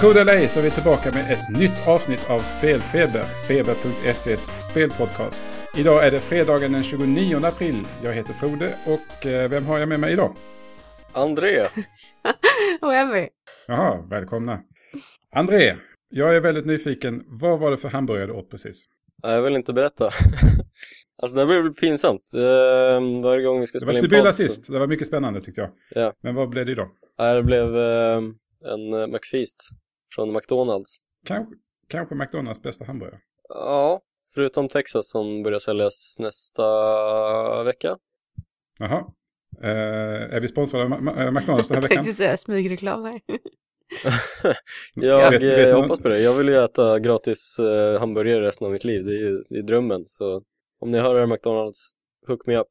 Tro det eller ej så är vi tillbaka med ett nytt avsnitt av Spelfeber, feber.ses spelpodcast. Idag är det fredagen den 29 april. Jag heter Frode och eh, vem har jag med mig idag? André. och Emmy. Jaha, välkomna. André, jag är väldigt nyfiken. Vad var det för hamburgare du åt precis? Jag vill inte berätta. alltså det här blir pinsamt. Uh, varje gång vi ska spela in Det var Sibylla sist. Så... Det var mycket spännande tyckte jag. Ja. Men vad blev det idag? Det blev uh, en McFeast från McDonalds. Kanske, kanske McDonalds bästa hamburgare? Ja, förutom Texas som börjar säljas nästa vecka. Jaha. Uh, är vi sponsrade av McDonalds den här veckan? Jag tänkte säga smygreklam här. jag, vet, vet jag hoppas på det. Jag vill ju äta gratis uh, hamburgare resten av mitt liv. Det är ju det är drömmen. Så om ni hör det McDonalds, hook me up.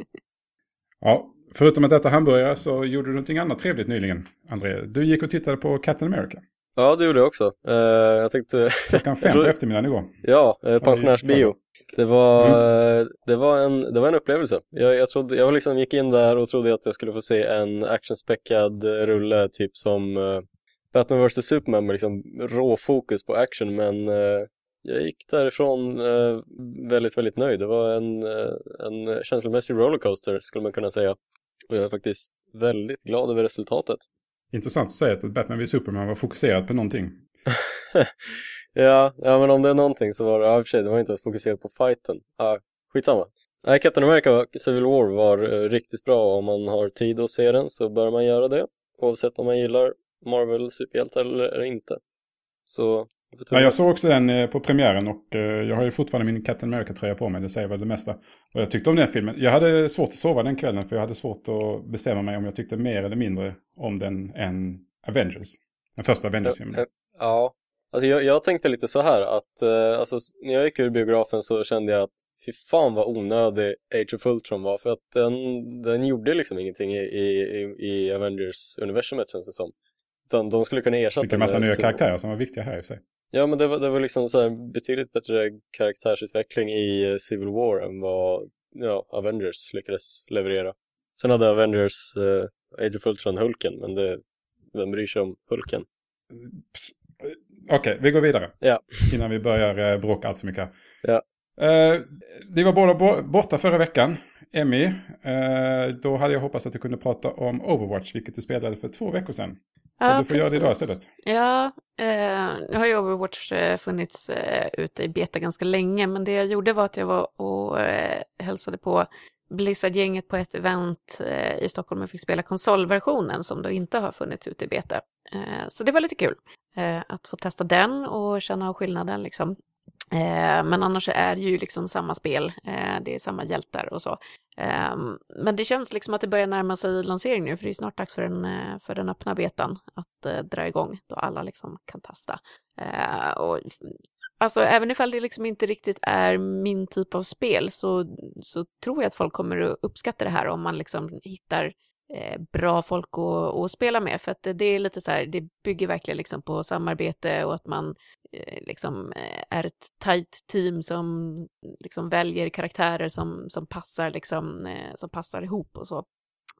ja, förutom att äta hamburgare så gjorde du någonting annat trevligt nyligen, André. Du gick och tittade på Captain America. Ja, det gjorde jag också. Uh, jag tänkte... Klockan fem på eftermiddagen igår. Ja, uh, pensionärsbio. Det var, mm. det, var en, det var en upplevelse. Jag, jag, trodde, jag liksom gick in där och trodde att jag skulle få se en actionspäckad rulle typ som uh, Batman vs Superman med liksom råfokus på action men uh, jag gick därifrån väldigt, väldigt nöjd. Det var en, en känslomässig rollercoaster skulle man kunna säga. Och jag är faktiskt väldigt glad över resultatet. Intressant att säga att Batman vs Superman var fokuserad på någonting. ja, ja, men om det är någonting så var det, ja, för sig, det var inte ens fokuserat på fighten. Ja, skitsamma. Nej, Captain America Civil War var uh, riktigt bra. Om man har tid att se den så bör man göra det. Oavsett om man gillar Marvel superhjältar eller inte. Så Ja, jag såg också den eh, på premiären och eh, jag har ju fortfarande min Captain America-tröja på mig. Det säger väl det mesta. Och jag tyckte om den filmen. Jag hade svårt att sova den kvällen för jag hade svårt att bestämma mig om jag tyckte mer eller mindre om den än Avengers. Den första Avengers-filmen. Ja, alltså jag, jag, tänkte lite så här att alltså, när jag gick ur biografen så kände jag att fy fan vad onödig Age of Ultron var. För att den, den gjorde liksom ingenting i, i, i Avengers-universumet känns det som. Utan de skulle kunna ersätta Vilken massa nya karaktärer som var viktiga här i sig. Ja, men det var, det var liksom så här betydligt bättre karaktärsutveckling i eh, Civil War än vad ja, Avengers lyckades leverera. Sen hade Avengers uh, Age of Ultron Hulken, men det, vem bryr sig om Hulken? Okej, okay, vi går vidare. Ja. Innan vi börjar uh, bråka allt för mycket. Ja. Uh, ni var båda borta förra veckan. Emmy, uh, då hade jag hoppats att du kunde prata om Overwatch, vilket du spelade för två veckor sedan. Så ja, du får precis. göra det idag istället. Ja, eh, nu har ju Overwatch eh, funnits eh, ute i beta ganska länge, men det jag gjorde var att jag var och eh, hälsade på Blizzard-gänget på ett event eh, i Stockholm och fick spela konsolversionen som då inte har funnits ute i beta. Eh, så det var lite kul eh, att få testa den och känna av skillnaden liksom. Eh, men annars är det ju liksom samma spel, eh, det är samma hjältar och så. Eh, men det känns liksom att det börjar närma sig lansering nu, för det är snart dags för den, eh, för den öppna betan att eh, dra igång, då alla liksom kan testa. Eh, och, alltså även ifall det liksom inte riktigt är min typ av spel så, så tror jag att folk kommer att uppskatta det här om man liksom hittar bra folk att, att, spela med. För att det är lite så här, det bygger verkligen liksom på samarbete och att man Eh, liksom eh, är ett tajt team som liksom väljer karaktärer som, som passar liksom, eh, som passar ihop och så.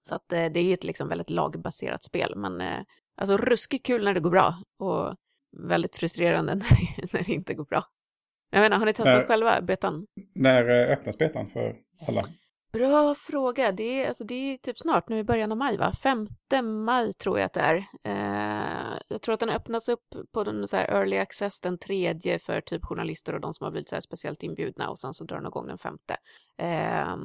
Så att det är ju ett liksom väldigt lagbaserat spel, men alltså ruskigt kul när det går bra och väldigt frustrerande när det, när det inte går bra. Jag menar, har ni testat när, själva betan? När öppnas betan för alla? Bra fråga. Det är, alltså, det är typ snart, nu i början av maj va? 5 maj tror jag att det är. Eh, jag tror att den öppnas upp på den så här early access den tredje för typ journalister och de som har blivit så här speciellt inbjudna och sen så drar den igång den femte. Eh,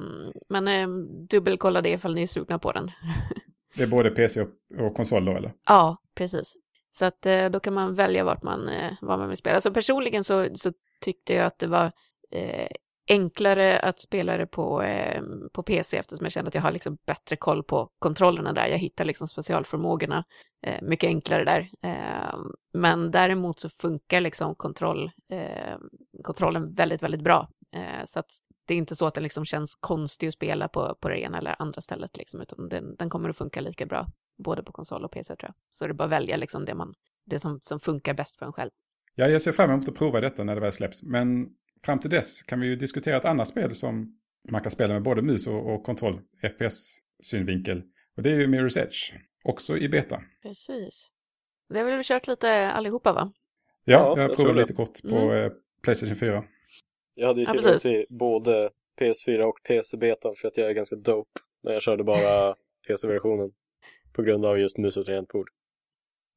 men eh, dubbelkolla det ifall ni är sugna på den. det är både PC och, och konsol då eller? Ja, precis. Så att eh, då kan man välja vart man, eh, vad man vill spela. Så personligen så, så tyckte jag att det var eh, enklare att spela det på, eh, på PC eftersom jag känner att jag har liksom bättre koll på kontrollerna där. Jag hittar liksom specialförmågorna eh, mycket enklare där. Eh, men däremot så funkar liksom kontroll, eh, kontrollen väldigt, väldigt bra. Eh, så att det är inte så att den liksom känns konstig att spela på, på det ena eller andra stället, liksom, utan den, den kommer att funka lika bra både på konsol och PC tror jag. Så det är bara att välja liksom det, man, det som, som funkar bäst för en själv. Ja, jag ser fram emot att prova detta när det väl släpps. Men fram till dess kan vi ju diskutera ett annat spel som man kan spela med både mus och, och kontroll, FPS-synvinkel. Och det är ju Mirror's Edge, också i beta. Precis. Det har väl kört lite allihopa va? Ja, Ja, jag jag provade lite kort på Mm. eh, Playstation 4. Jag hade ju Ja, tillgång precis. till både PS4 och PC-betan för att jag är ganska dope. Men jag körde bara PC-versionen på grund av just mus och tangentbord.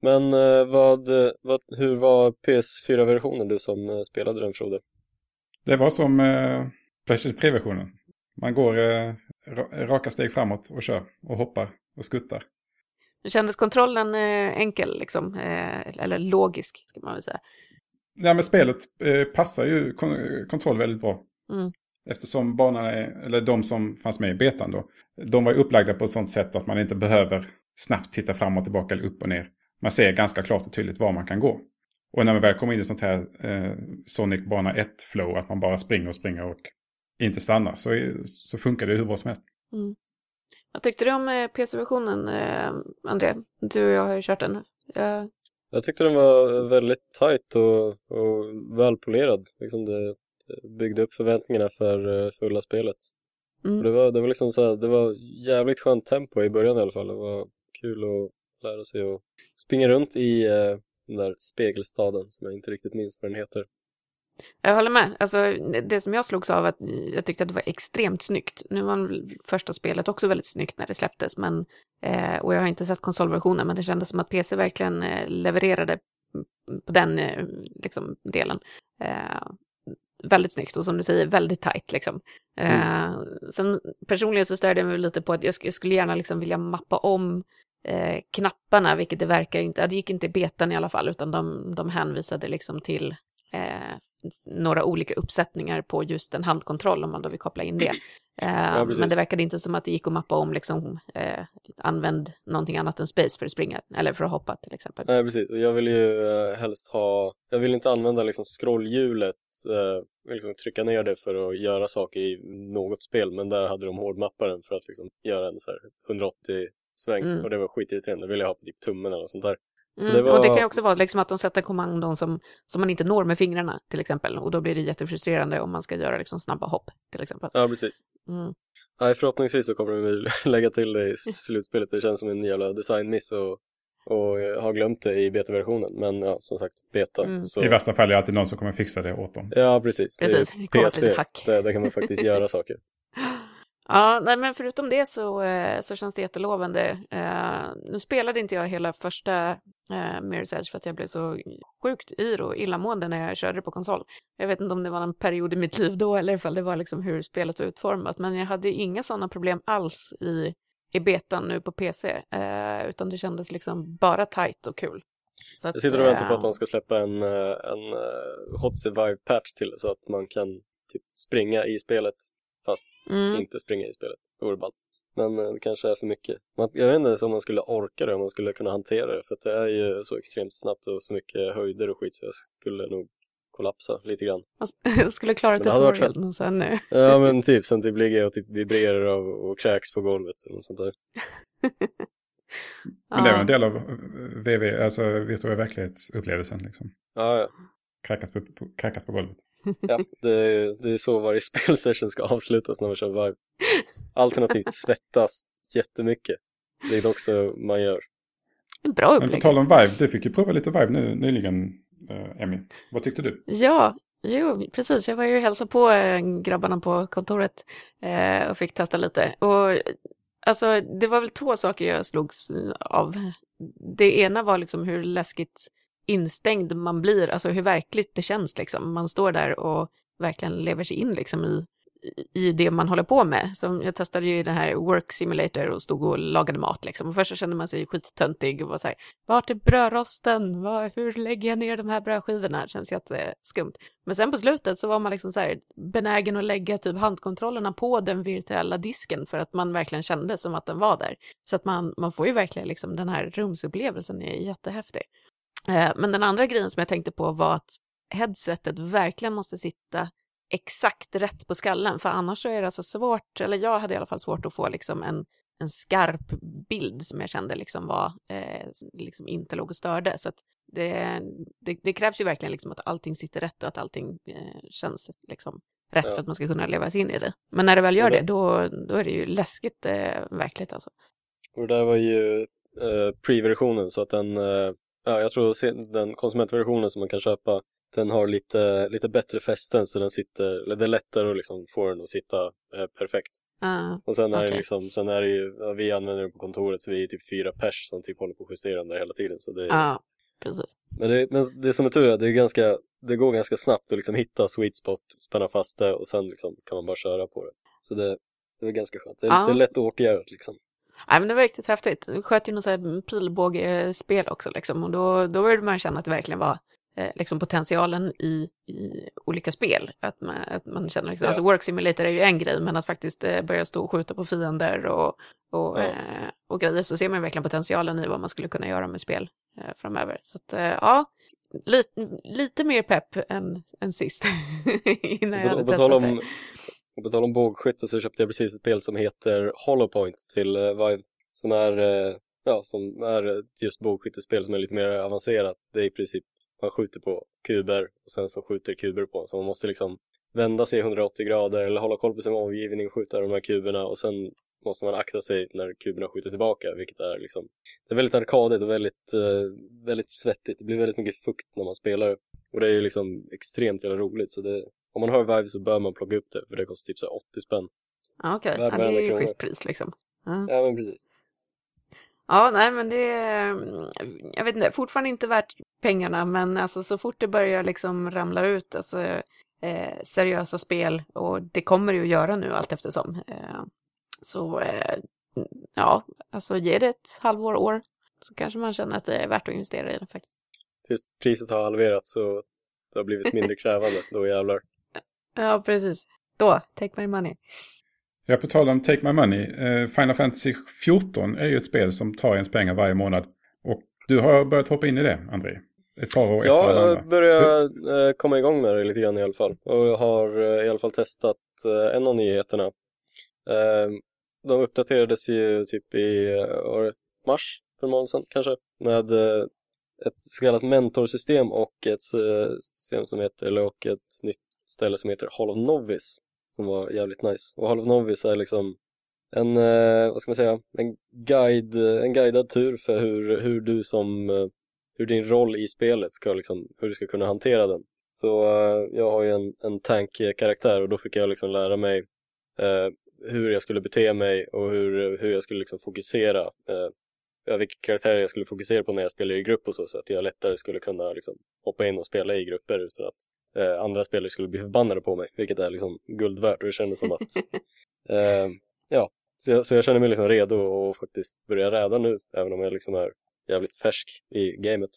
Men eh, vad, vad, hur var PS4-versionen du som eh, spelade den Frode? Det var som eh, Playstation 3-versionen. Man går eh, ra- raka steg framåt och kör och hoppar och skuttar. Kändes kontrollen eh, enkel liksom? Eh, eller logisk ska man väl säga. Ja, men spelet eh, passar ju kon- kontroll väldigt bra. Mm. Eftersom banorna, eller de som fanns med i betan då, de var upplagda på ett sånt sätt att man inte behöver snabbt titta fram och tillbaka eller upp och ner. Man ser ganska klart och tydligt var man kan gå. Och när man väl kommer in i sånt här eh, Sonic bana 1-flow, att man bara springer och springer och inte stannar, så, så funkar det hur bra som helst. Vad tyckte du om eh, PC-versionen, eh, André? Du och jag har ju kört den. Eh, Jag tyckte den var väldigt tight och, och välpolerad. Liksom det, det byggde upp förväntningarna för eh, fulla spelet. mm. Det var, det var liksom så här, det var jävligt skönt tempo i början i alla fall. Det var kul att lära sig att springa runt i eh, den där spegelstaden som jag inte riktigt minns vad den heter. Jag håller med. Alltså, det som jag slogs av att jag tyckte att det var extremt snyggt. Nu var första spelet också väldigt snyggt när det släpptes, men, eh, och jag har inte sett konsolversionen, men det kändes som att PC verkligen eh, levererade på den eh, liksom, delen. Eh, väldigt snyggt och som du säger, väldigt tajt liksom. Eh, Sen personligen så störde jag mig lite på att jag skulle gärna liksom vilja mappa om eh, knapparna, vilket det verkar inte, ja, det gick inte i betan i alla fall, utan de, de hänvisade liksom till eh, några olika uppsättningar på just en handkontroll om man då vill koppla in det. Eh, precis. men det verkade inte som att det gick att mappa om liksom, eh, använd någonting annat än space för att springa, eller för att hoppa till exempel. Nej precis, och jag vill ju eh, helst ha, jag vill inte använda liksom scrollhjulet, eh, liksom trycka ner det för att göra saker i något spel, men där hade de hårdmapparen för att liksom göra en så här 180 sväng Mm. och det var skitirriterande, det vill jag ha på typ tummen eller sånt där. Så Mm, det Och det var- kan också vara liksom att de sätter kommandon som, som man inte når med fingrarna till exempel. Och då blir det jättefrustrerande om man ska göra liksom snabba hopp till exempel. Ja precis. Mm. Nej, förhoppningsvis så kommer de väl lägga till det i slutspelet. Det känns som en jävla designmiss och, och jag har glömt det i beta-versionen. Men ja, som sagt, beta. Mm. Så... I värsta fall är det alltid någon som kommer fixa det åt dem. Ja, precis. Precis, Det är PC, där, där kan man faktiskt göra saker. Ja, nej, men förutom det så, eh, så känns det jättelovande. Eh, nu spelade inte jag hela första eh, Mirror's Edge för att jag blev så sjukt yr och illamående när jag körde på konsol. Jag vet inte om det var en period i mitt liv då eller ifall det var liksom hur spelet var utformat, men jag hade inga sådana problem alls i, i betan nu på PC, eh, utan det kändes liksom bara tight och kul. Så att, Jag sitter och väntar på att de ska släppa en, en uh, Hot Survive-patch till så att man kan typ springa i spelet fast Mm. inte springa i spelet. Det vore ballt. Men eh, det kanske är för mycket. Man, jag vet inte om man skulle orka det, om man skulle kunna hantera det. För att det är ju så extremt snabbt och så mycket höjder och skit så jag skulle nog kollapsa lite grann. Jag skulle klara tutorialen och sen... eh, Ja men typ, sen typ ligger jag och typ vibrerar av och kräks på golvet eller något sånt där. Men det är en del av VV, alltså virtuella verklighetsupplevelsen. Liksom. Ja, ja. Kräkas på, på, kräkas på golvet. ja det, är, det är så varje spelsession ska avslutas när man kör Vive. Alternativt svettas jättemycket. Det är också man gör. En bra Men på upplägg. tal om Vive, du fick ju prova lite Vive nu, nyligen, eh, Emmy. Vad tyckte du? Ja, jo, precis. Jag var ju och hälsade på eh, grabbarna på kontoret eh, och fick testa lite. Och alltså, det var väl två saker jag slogs av. Det ena var liksom hur läskigt instängd man blir, alltså hur verkligt det känns liksom. Man står där och verkligen lever sig in liksom i, i det man håller på med. Som jag testade ju den här Work Simulator och stod och lagade mat liksom. Och först så kände man sig skittöntig och var så här, vart är brödrosten? Var, hur lägger jag ner de här brödskivorna? Känns jätteskumt. Men sen på slutet så var man liksom så här benägen att lägga typ handkontrollerna på den virtuella disken för att man verkligen kände som att den var där. Så att man, man får ju verkligen liksom den här rumsupplevelsen är jättehäftig. Eh, Men den andra grejen som jag tänkte på var att headsetet verkligen måste sitta exakt rätt på skallen, för annars så är det alltså svårt, eller jag hade i alla fall svårt att få liksom en, en skarp bild som jag kände liksom var, eh, liksom inte låg och störde. Så att det, det, det krävs ju verkligen liksom att allting sitter rätt och att allting eh, känns liksom rätt Ja. för att man ska kunna leva sig in i det. Men när det väl gör det- det, då, då är det ju läskigt eh, verkligt alltså. Och det där var ju eh, pre-versionen så att den, eh, ja, jag tror den konsumentversionen som man kan köpa den har lite, lite bättre fästen så den sitter, eller det är lättare att liksom få den att sitta eh, perfekt. Uh, och sen är okay. det liksom, sen är det ju, ja, vi använder den på kontoret så vi är typ fyra pers som typ håller på att justera den där hela tiden. Så det, ja, precis. Men det, men det som är tur är det, är ganska, det går ganska snabbt att liksom hitta sweet spot, spänna fast det och sen liksom kan man bara köra på det. Så det, det är ganska skönt. Det är, Ja. det är lätt att åtgärda liksom. Nej, men det var riktigt häftigt. Du sköt ju något så här pilbågespel också liksom. Och då, då började man känna att det verkligen var eh, liksom potentialen i, i olika spel. Att man, att man känner liksom, Ja. alltså work simulator är ju en grej, men att faktiskt eh, börja stå och skjuta på fiender och, och, Ja. eh, och grejer, så ser man verkligen potentialen i vad man skulle kunna göra med spel eh, framöver. Så att, eh, ja, lite, lite mer pepp än, än sist. Innan jag hade på, testat det och på tal om bågskytte så köpte jag precis ett spel som heter Hollow Point till eh, Vive. Som är, eh, ja, som är ett just bågskyttespel som är lite mer avancerat. Det är i princip, man skjuter på kuber och sen så skjuter kuber på en. Så man måste liksom vända sig 180 grader eller hålla koll på sin omgivning, skjuta de här kuberna och sen måste man akta sig när kuberna skjuter tillbaka, vilket är liksom det är väldigt arkadigt och väldigt, eh, väldigt svettigt. Det blir väldigt mycket fukt när man spelar och det är ju liksom extremt jävla roligt så det, om man har Vive så bör man plocka upp det för det kostar typ så här 80 spänn. Ja, okej. värd Ja, det är ju schysst pris liksom. Ja. Ja men precis. Ja, nej men det är, jag vet inte, fortfarande inte värt pengarna, men alltså så fort det börjar liksom ramla ut, alltså eh, seriösa spel, och det kommer det ju att göra nu allt eftersom. Eh, så eh, ja, alltså ge det ett halvår, år, så kanske man känner att det är värt att investera i det faktiskt. Tills priset har halverats så det har blivit mindre krävande, då jävlar. Ja, precis. Då, take my money. Ja, på tal om Take My Money. Eh, Final Fantasy 14 är ju ett spel som tar ens pengar varje månad. Och du har börjat hoppa in i det, André. Ett par år efter Ja, alla andra. jag börjar eh, komma igång med det lite grann i alla fall. Och jag har eh, i alla fall testat en av nyheterna. De uppdaterades ju typ i mars för en månad sedan kanske. Med ett så kallat mentorsystem och ett system som heter, eller och ett nytt ställe som heter Hall of Novice. Som var jävligt nice. Och Hall of Novice är liksom en, eh, vad ska man säga, en guide, en guidad tur för hur, hur du som eh, hur din roll i spelet ska liksom, hur du ska kunna hantera den. Så eh, jag har ju en, en tank-karaktär och då fick jag liksom lära mig eh, hur jag skulle bete mig och hur, hur jag skulle liksom fokusera. Eh, ja, vilka karaktärer jag skulle fokusera på när jag spelar i grupp och så, så att jag lättare skulle kunna liksom, hoppa in och spela i grupper utan att eh, andra spelare skulle bli förbannade på mig, vilket är liksom guld värt och det kändes som att eh, ja, så jag, så jag känner mig liksom redo att faktiskt börja räda nu, även om jag liksom är jävligt färsk i gamet.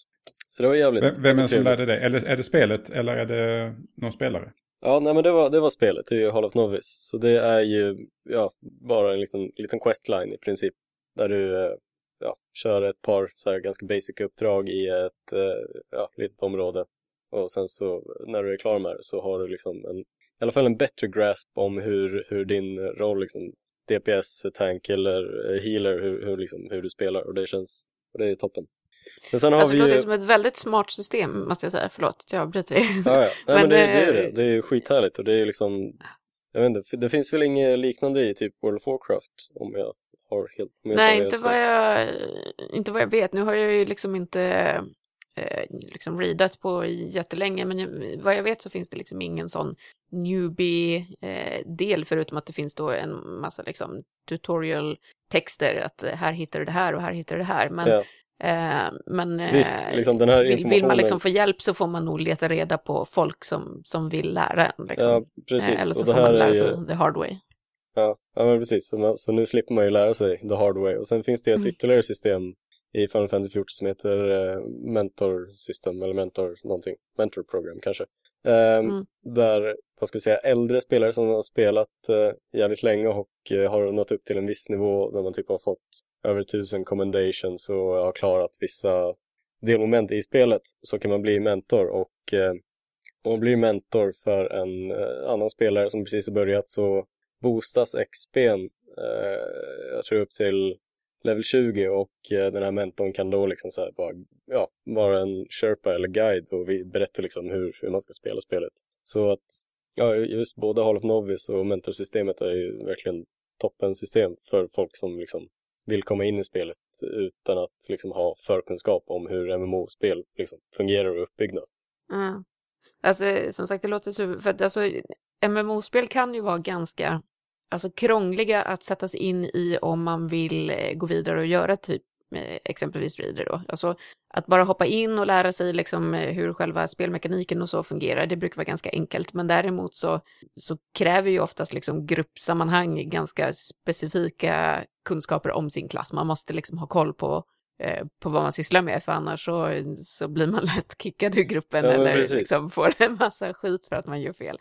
Så det var jävligt Vem, vem är det som trevligt. lärde dig? Eller är det spelet eller är det någon spelare? Ja, nej men det var, det var spelet, det är ju Hall of Novice. Så det är ju, ja, bara en liksom, liten questline i princip. Där du, eh, ja, kör ett par så här ganska basic uppdrag i ett, eh, ja, litet område. Och sen så, när du är klar med det så har du liksom en, i alla fall en bättre grasp om hur, hur din roll, liksom, DPS, tank eller eh, healer, hur, hur, liksom, hur du spelar. Och det känns, och det är toppen. Men sen har Alltså det vi låter ju... som ett väldigt smart system, måste jag säga. Förlåt, jag avbryter dig. Ja, ja. Nej, men, Men, det, det är ju eh, det. Det är ju skithärligt och det är liksom Jag vet inte, det finns väl inget liknande i typ World of Warcraft om jag har helt om jag Nej, inte vad, jag, inte vad jag vet. Nu har jag ju liksom inte eh, liksom readat på jättelänge, men vad jag vet så finns det liksom ingen sån newbie-del, förutom att det finns då en massa liksom tutorial-texter, att eh, här hittar du det här och här hittar du det här. Men, Ja. eh, men eh, Visst, liksom här vill, man informationen- liksom få hjälp så får man nog leta reda på folk som, som vill lära en. Liksom. Ja, precis. Eh, eller så får man lära ju... sig the hard way. Ja, ja men precis. Så, man, så nu slipper man ju lära sig the hard way. Och sen finns det ett Mm. ytterligare system i Final Fantasy 14 som heter eh, Mentor System eller Mentor någonting. Mentor Program kanske. Ehm, Mm. Där, vad ska vi säga, äldre spelare som har spelat eh, jävligt länge och eh, har nått upp till en viss nivå där man typ har fått över tusen commendations och har klarat vissa delmoment i spelet så kan man bli mentor och om man blir mentor för en annan spelare som precis har börjat så boostas XP'n jag tror upp till level 20 och eh, den här mentorn kan då liksom så här bara, ja, vara en sherpa eller guide och vi berättar liksom hur, hur man ska spela spelet. Så att, ja, just både Hall of Novice och mentorsystemet är ju verkligen toppen system för folk som liksom vill komma in i spelet utan att liksom ha förkunskap om hur MMO-spel liksom fungerar och är uppbyggda. Mm. Alltså som sagt, det låter super, för att alltså MMO-spel kan ju vara ganska alltså, krångliga att sätta sig in i om man vill eh, gå vidare och göra typ eh, exempelvis Reader då. Alltså att bara hoppa in och lära sig liksom eh, hur själva spelmekaniken och så fungerar, det brukar vara ganska enkelt. Men däremot så, så kräver ju oftast liksom gruppsammanhang ganska specifika kunskaper om sin klass. Man måste liksom ha koll på på vad man sysslar med, för annars så, så blir man lätt kickad ur gruppen ja, eller liksom får en massa skit för att man gör fel.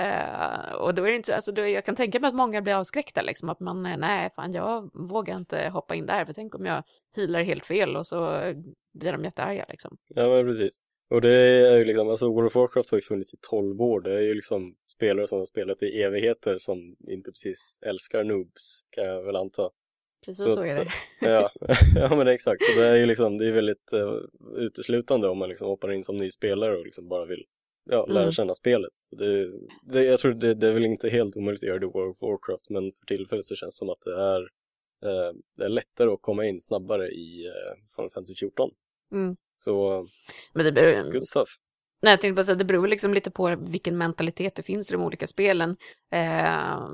Uh, och då är det inte, alltså då, jag kan tänka mig att många blir avskräckta, liksom att man, nej, fan jag vågar inte hoppa in där, för tänk om jag healar helt fel och så blir de jättearga liksom. Ja, men precis. Och det är ju liksom, alltså World of Warcraft har ju funnits i 12 år, det är ju liksom spelare som har spelat i evigheter som inte precis älskar noobs, kan jag väl anta. Precis så, så är det. ja, ja men exakt. Så det är ju liksom, det är väldigt uh, uteslutande om man liksom hoppar in som ny spelare och liksom bara vill ja, lära mm. känna spelet. Det, det, jag tror det, det är väl inte helt omöjligt att göra det i World of Warcraft men för tillfället så känns det som att det är, uh, det är lättare att komma in snabbare i uh, Final Fantasy 14. Mm. Så, men det blir, good stuff. Nej, jag tänkte bara säga, det beror liksom lite på vilken mentalitet det finns i de olika spelen. Eh,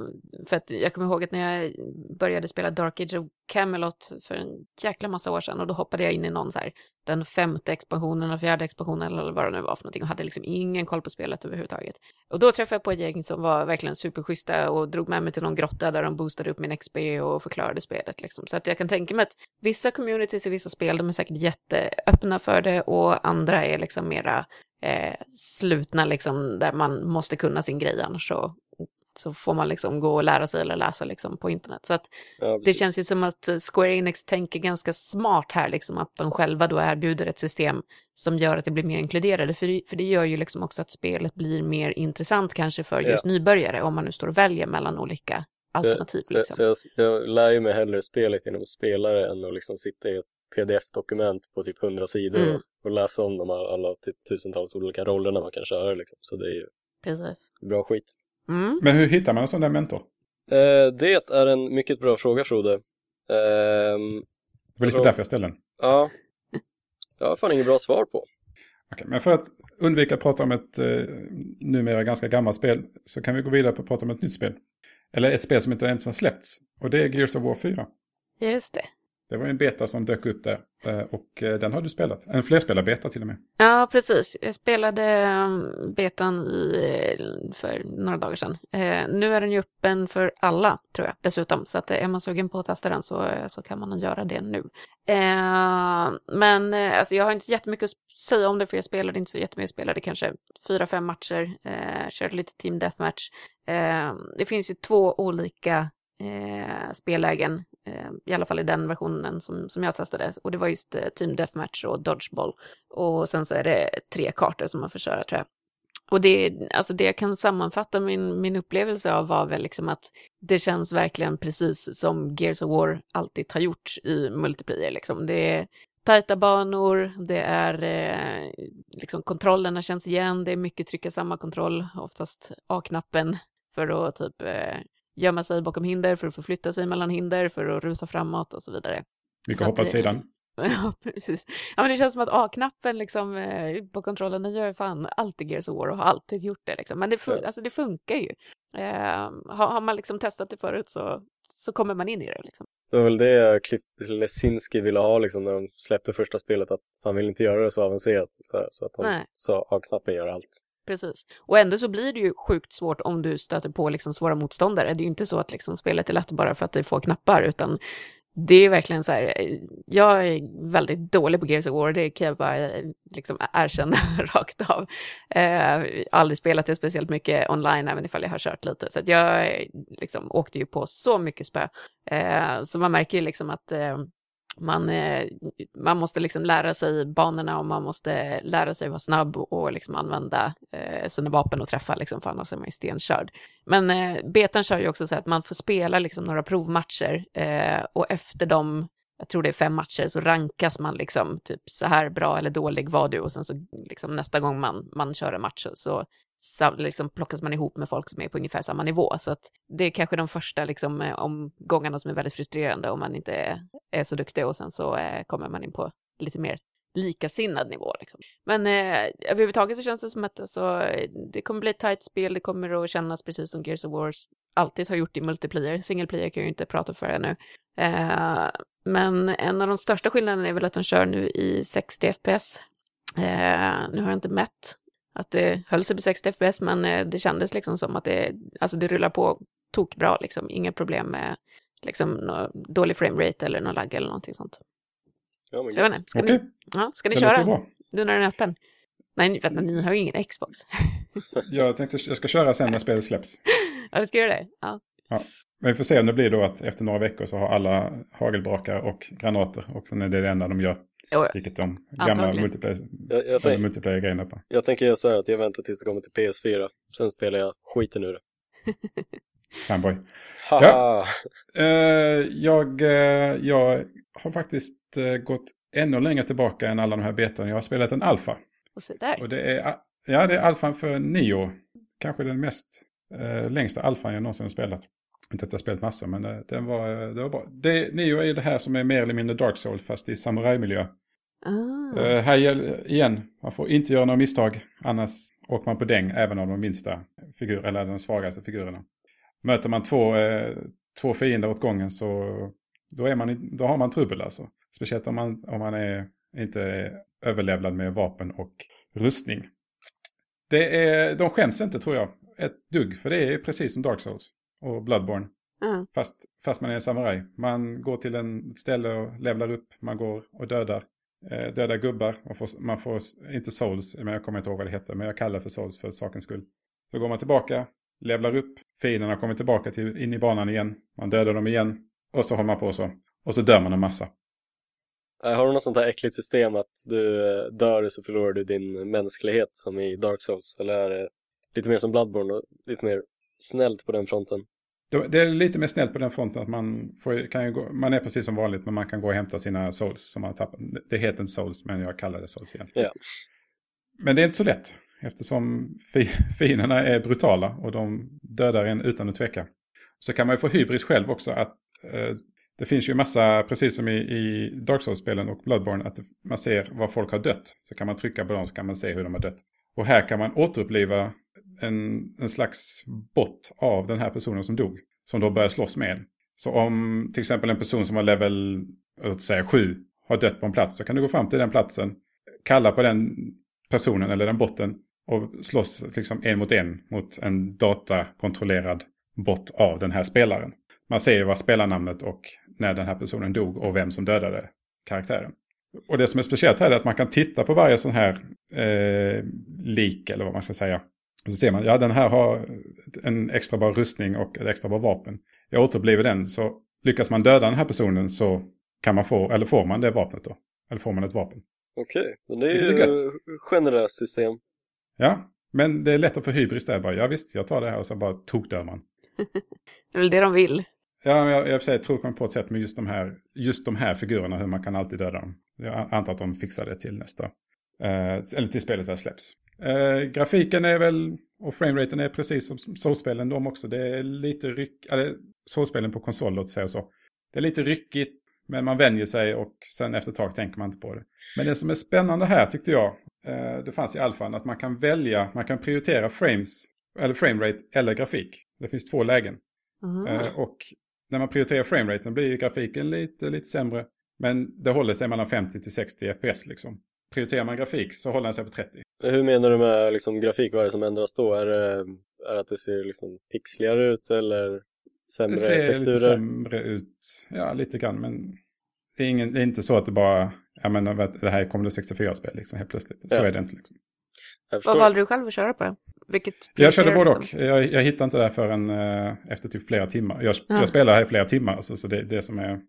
för att jag kommer ihåg att när jag började spela Dark Age of Camelot för en jäkla massa år sedan och då hoppade jag in i någon så här, den femte expansionen och fjärde expansionen eller vad det nu var för någonting och hade liksom ingen koll på spelet överhuvudtaget. Och då träffade jag på ett gäng som var verkligen superschyssta och drog med mig till någon grotta där de boostade upp min XP och förklarade spelet liksom. Så att jag kan tänka mig att vissa communities i vissa spel, de är säkert jätteöppna för det och andra är liksom mera eh, slutna liksom där man måste kunna sin grej annars så, så får man liksom gå och lära sig eller läsa liksom på internet. Så att ja, det känns ju som att Square Enix tänker ganska smart här liksom att de själva då erbjuder ett system som gör att det blir mer inkluderade. För, för det gör ju liksom också att spelet blir mer intressant kanske för just ja. nybörjare om man nu står och väljer mellan olika alternativ. Så, liksom. så jag, jag lär ju mig hellre spelet genom spelare än att liksom sitta i ett pdf-dokument på typ 100 sidor mm. och läsa om de här alla typ tusentals olika rollerna man kan köra liksom. Så det är ju Precis. bra skit. Mm. Men hur hittar man en sån där mentor? Eh, det är en mycket bra fråga Frode. Eh, det var lite därför jag ställde den. Ja, jag har fan inget bra svar på. Okej, men för att undvika att prata om ett eh, numera ganska gammalt spel så kan vi gå vidare på att prata om ett nytt spel. Eller ett spel som inte ens har släppts. Och det är Gears of War 4. Just det. Det var en beta som dök upp där eh, och eh, den har du spelat. En flerspelarbeta till och med. Ja, precis. Jag spelade mm, betan i, eh, för några dagar sedan. Nu är den ju öppen för alla, tror jag, dessutom. Så att är man sugen på att testa den så, så kan man göra det nu. men alltså, jag har inte jättemycket att säga om det, för jag spelade inte så jättemycket. Jag spelade kanske fyra, fem matcher, körde lite team deathmatch. det finns ju två olika eh, spellägen, eh, i alla fall i den versionen som, som jag testade. Och det var just eh, Team Deathmatch och Dodgeball. Och sen så är det tre kartor som man får köra tror jag. Och det, alltså det jag kan sammanfatta min, min upplevelse av var väl liksom att det känns verkligen precis som Gears of War alltid har gjort i multiplayer. Liksom. Det är tajta banor, det är eh, liksom kontrollerna känns igen, det är mycket trycka samma kontroll, oftast A-knappen för att typ eh, gömma sig bakom hinder, för att förflytta sig mellan hinder, för att rusa framåt och så vidare. Mycket hoppa åt sidan. Ja, precis. Ja, men det känns som att A-knappen liksom, eh, på kontrollen gör fan alltid Gears of War och har alltid gjort det. Liksom. Men det, fun ja. alltså, det funkar ju. Eh, har, har, man liksom testat det förut så, så kommer man in i det. Liksom. Det var väl det Cliff Lesinski ville ha liksom, när de släppte första spelet, att han vill inte göra det så avancerat. Så, så att han sa A-knappen gör allt. Precis. Och ändå så blir det ju sjukt svårt om du stöter på liksom svåra motståndare. Det är ju inte så att liksom spelet är lätt bara för att det är få knappar, utan det är verkligen så här, eh, jag är väldigt dålig på Gears of War, det kan jag bara eh, liksom erkänna rakt av. Eh, aldrig spelat det speciellt mycket online, även ifall jag har kört lite. Så att jag eh, liksom åkte ju på så mycket spö. Eh, så man märker ju liksom att eh, man, eh, man måste liksom lära sig banorna och man måste lära sig vara snabb och liksom använda eh, sina vapen och träffa, liksom, för annars är man ju stenkörd. Men eh, betan kör ju också så att man får spela liksom, några provmatcher och efter de, jag tror det är fem matcher, så rankas man liksom typ så här bra eller dålig var du och sen så liksom nästa gång man, man kör en match så liksom plockas man ihop med folk som är på ungefär samma nivå. Så att det är kanske de första liksom, eh, omgångarna som är väldigt frustrerande om man inte är, är så duktig och sen så eh, kommer man in på lite mer likasinnad nivå. Liksom. Men eh, överhuvudtaget så känns det som att alltså, det kommer bli ett tajt spel, det kommer att kännas precis som Gears of Wars alltid har gjort i multiplayer. Single player kan jag ju inte prata för ännu. Eh, men en av de största skillnaderna är väl att de kör nu i 60 FPS. Eh, nu har jag inte mätt att det höll sig på 60 FPS, men eh, det kändes liksom som att det, alltså det rullar på tokbra, liksom. Inga problem med liksom, dålig framerate eller någon lagg eller någonting sånt. Ja, men Så jag vet inte, ska Okej. ni, ja, ska ni Det köra? Nu när den är öppen? Nej, vänta, ni har ju ingen Xbox. Jag tänkte jag ska köra sen när spelet släpps. ja, du ska göra det? Ja. Men vi får se om det blir då att efter några veckor så har alla hagelbrakar och granater. Och sen är det det enda de gör. Jo, Vilket de gamla Antagligen. multiplayer, multiplayer-grejerna på. jag tänker göra så här att jag väntar tills det kommer till PS4. Sen spelar jag skiten ur det. Fanboy. Haha! Eh, jag, eh, jag har faktiskt eh, gått ännu längre tillbaka än alla de här betorna. Jag har spelat en alfa. och där. Och det är, ja, det är alfan för Nio. Kanske den mest längsta alfan jag någonsin har spelat. Inte att jag har spelat massor, men den var, det var bra. Det, Nio är det här som är mer eller mindre Dark Souls fast i samurajmiljö. Ah. Eh, här gäller, igen, man får inte göra några misstag. Annars åker man på däng även av de minsta figurerna, eller de svagaste figurerna. Möter man två, eh, två fiender åt gången så då, är man, då har man trubbel alltså. Speciellt om man, om man är, inte är överlevlad med vapen och rustning. Det är, de skäms inte tror jag ett dugg, för det är precis som Dark Souls och Bloodborne. Ah. Fast, fast man är en samuraj. Man går till en ställe och levlar upp. Man går och dödar. Eh, dödar gubbar. Man får, man får inte souls, men jag kommer inte ihåg vad det heter. Men jag kallar det för souls för sakens skull. Så går man tillbaka, levlar upp. Fienderna kommer tillbaka till, in i banan igen. Man dödar dem igen. Och så håller man på så. Och så dör man en massa. Eh, har du något sånt här äckligt system att du eh, dör så förlorar du din mänsklighet som i Dark Souls? Eller är det lite mer som Bloodborne och lite mer snällt på den fronten? Det är lite mer snällt på den fronten att man, får, kan gå, man är precis som vanligt men man kan gå och hämta sina souls som man har tappat. Det heter inte souls men jag kallar det souls igen. Ja. Men det är inte så lätt eftersom fi, fienderna är brutala och de dödar en utan att tveka. Så kan man ju få hybris själv också att eh, det finns ju massa, precis som i, i Dark Souls-spelen och Bloodborne, att man ser vad folk har dött. Så kan man trycka på dem så kan man se hur de har dött. Och här kan man återuppliva en, en slags bot av den här personen som dog. Som då börjar slåss med en. Så om till exempel en person som har level, låt säga 7, har dött på en plats. Så kan du gå fram till den platsen, kalla på den personen eller den botten och slåss liksom en mot en mot en datakontrollerad bot av den här spelaren. Man ser ju vad spelarnamnet och när den här personen dog och vem som dödade karaktären. Och det som är speciellt här är att man kan titta på varje sån här eh, lik eller vad man ska säga. Och så ser man, ja den här har en extra bra rustning och ett extra bra vapen. Jag återupplivar den så lyckas man döda den här personen så kan man få, eller får man det vapnet då. Eller får man ett vapen. Okej, men det Det är ju gött. generöst system. Ja, men det är lätt att få hybris där bara. Ja visst, jag tar det här och så bara tokdör man. Det är väl det de vill. Ja, men jag, jag, jag tror på ett sätt med just de, här, just de här figurerna, hur man kan alltid döda dem. Jag antar att de fixar det till nästa. Eh, eller till spelet väl släpps. Eh, grafiken är väl, och frameraten är precis som Soulspelen de också. Det är lite ryck, eller Soulspelen på konsol låt säga så. Det är lite ryckigt, men man vänjer sig och sen efter ett tag tänker man inte på det. Men det som är spännande här tyckte jag, eh, det fanns i alfan, att man kan välja, man kan prioritera frames, eller framerate eller grafik. Det finns två lägen. Mhm. Eh, och när man prioriterar frameraten blir grafiken lite, lite sämre. Men det håller sig mellan 50 till 60 FPS liksom. Prioriterar man grafik så håller den sig på 30. Hur menar du med liksom, grafik? Vad är det som ändras då? Är det, är det att det ser liksom pixligare ut eller sämre Det ser lite texturer? sämre ut. Ja, lite grann. Men det är, ingen, det är inte så att det bara, ja men det här är Commodore 64-spel liksom helt plötsligt. Så Ja. är det inte liksom. Vad valde du själv att köra på? Vilket Jag körde både du och. Jag, jag hittade inte det här förrän eh, efter typ flera timmar. Jag, Ja. jag spelar här i flera timmar. Alltså, så det det som är...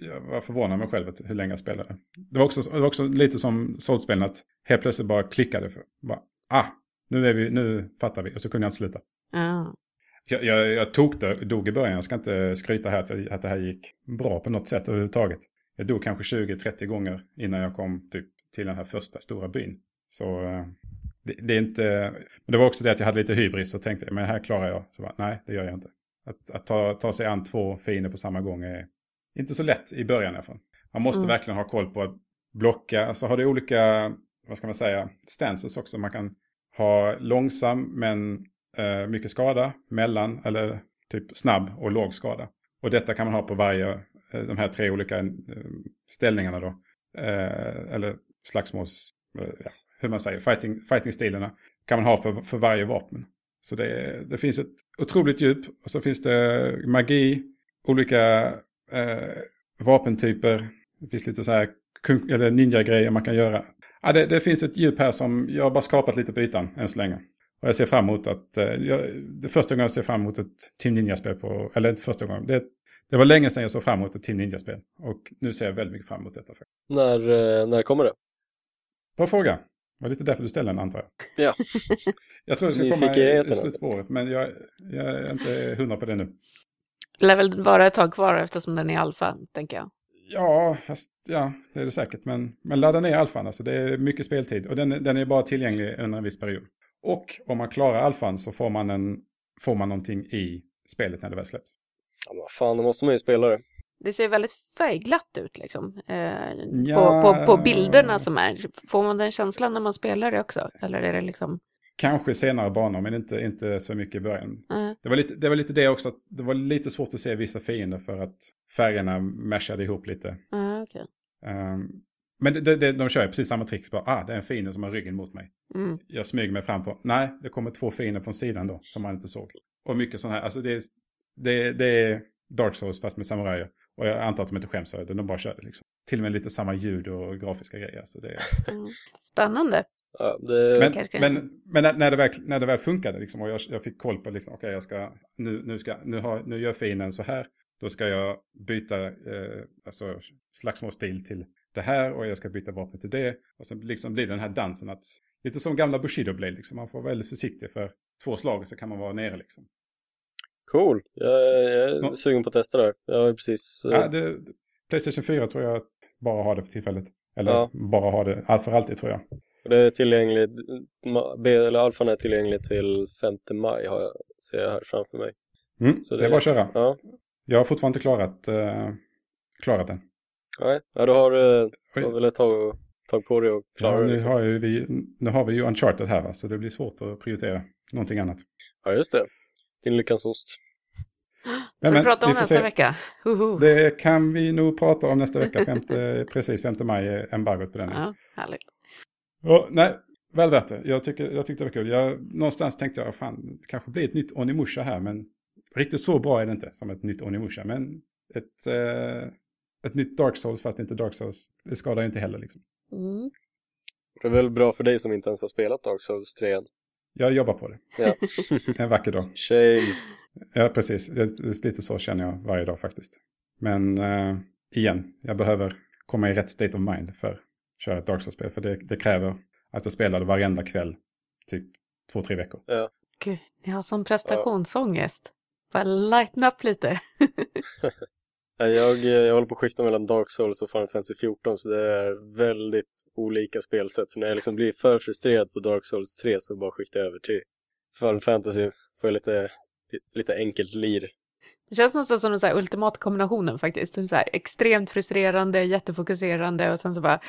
Jag var förvånad mig själv hur länge jag spelade. Det var också, det var också lite som Souls-spelen att helt plötsligt bara klickade. För, bara, ah, nu, är vi, nu fattar vi. Och så kunde jag inte sluta. Ja. Jag, jag, jag tog det, dog i början. Jag ska inte skryta här att, att det här gick bra på något sätt överhuvudtaget. Jag dog kanske 20-30 gånger innan jag kom typ till den här första stora byn. Så eh, det, det, är inte, men det var också det att jag hade lite hybris och tänkte, men här klarar jag. Så bara, nej, det gör jag inte. Att, att ta, ta sig an två fiender på samma gång är inte så lätt i början i alla fall. Man måste mm. verkligen ha koll på att blocka, alltså har du olika, vad ska man säga, stances också. Man kan ha långsam men eh, mycket skada, mellan eller typ snabb och låg skada. Och detta kan man ha på varje, eh, de här tre olika eh, ställningarna då. Eh, eller slagsmåls, eh, ja, hur man säger, fighting, fighting-stilarna kan man ha på, för varje vapen. Så det, det finns ett otroligt djup och så finns det magi, olika eh, vapentyper, det finns lite så här eller ninja-grejer man kan göra. Ja, det, det, finns ett djup här som jag har bara skapat lite på ytan än så länge. Och jag ser fram emot att, eh, jag, det första gången jag ser fram emot ett Team Ninja-spel på, eller inte första gången, det, det var länge sedan jag såg fram emot ett Team Ninja-spel. Och nu ser jag väldigt mycket fram emot detta. När, eh, när kommer det? Bra fråga. Det var lite därför du ställde den antar jag. Ja. jag tror det ska komma i slutet på året, men jag, jag är inte hundra på det nu. Lär väl vara ett tag kvar eftersom den är alfa, tänker jag. Ja, fast, ja, det är det säkert. Men, men ladda ner alfan, alltså det är mycket speltid. Och den, den är bara tillgänglig under en viss period. Och om man klarar alfan så får man, en, får man någonting i spelet när det väl släpps. Ja, vad fan, då måste man ju spela det. Det ser väldigt färgglatt ut liksom. Eh, ja... på, på, på bilderna som är. Får man den känslan när man spelar det också? Eller är det liksom... Kanske senare banor, men inte, inte så mycket i början. Mm. Det, var lite, det var lite det också, att det var lite svårt att se vissa fiender för att färgerna mashade ihop lite. Mm, okay. um, men det, det, de kör ju precis samma trick. Bara, ah, det är en fiende som har ryggen mot mig. Mm. Jag smyger mig fram till Nej, det kommer två fiender från sidan då som man inte såg. Och mycket sådana här, alltså det är, det, det är Dark Souls fast med samurajer. Och jag antar att de inte skäms över det, de bara kör det liksom. Till och med lite samma ljud och grafiska grejer. Så det är... mm. Spännande. Ja, det... Men, men, men, när, det väl, när det väl funkade liksom, och jag, jag fick koll på liksom, okay, jag ska, nu, nu, ska, nu, har, nu gör fienden så här, då ska jag byta eh, alltså, slagsmålsstil till det här och jag ska byta vapen till det. Och sen liksom blir det den här dansen att, lite som gamla Bushido blev liksom, man får vara väldigt försiktig för två slag så kan man vara nere liksom. Cool, jag, jag är ja. sugen på att testa det. Jag har precis... Uh... Ja, det, Playstation 4 tror jag bara har det för tillfället. Eller ja. bara har det, allt för alltid tror jag. Det är tillgängligt, eller alfan är tillgänglig till 5 maj har jag, ser jag här framför mig. Mm, så det, det är bara att köra. Ja. Jag har fortfarande inte klarat, uh, klarat den. Nej, ja, du har, du har väl ett tag, tag på dig att klara ja, nu det. Liksom. Har ju vi, nu har vi ju Uncharted här va, så det blir svårt att prioritera någonting annat. Ja, just det. Din lyckans ost. Får vi prata om vi nästa se. vecka? Huhu. Det kan vi nog prata om nästa vecka. Femte, precis 5 maj är embargot på den. Ja, härligt. Och, nej, väl värt det. Jag, tycker, jag tyckte det var kul. Jag, någonstans tänkte jag, fan, det kanske blir ett nytt Onimusha här, men riktigt så bra är det inte som ett nytt Onimusha. Men ett, eh, ett nytt Dark Souls, fast inte Dark Souls, det skadar ju inte heller liksom. Mm. Det är väl bra för dig som inte ens har spelat Dark Souls 3 än. Jag jobbar på det. Ja. en vacker dag. Shame. Ja, precis. Lite så känner jag varje dag faktiskt. Men äh, igen, jag behöver komma i rätt state of mind för köra ett Dark Souls-spel. För det, det, kräver att jag spelar det varenda kväll, typ två, tre veckor. Ja. Gud, ni har sån prestationsångest. Bara lighten up lite. jag, jag håller på att skifta mellan Dark Souls och Final Fantasy 14 så det är väldigt olika spelsätt. Så när jag liksom blir för frustrerad på Dark Souls 3 så bara skiftar jag över till Final Fantasy. Får jag lite lite enkelt lir. Det känns nästan som den så här ultimata kombinationen faktiskt. Så här, extremt frustrerande, jättefokuserande och sen så bara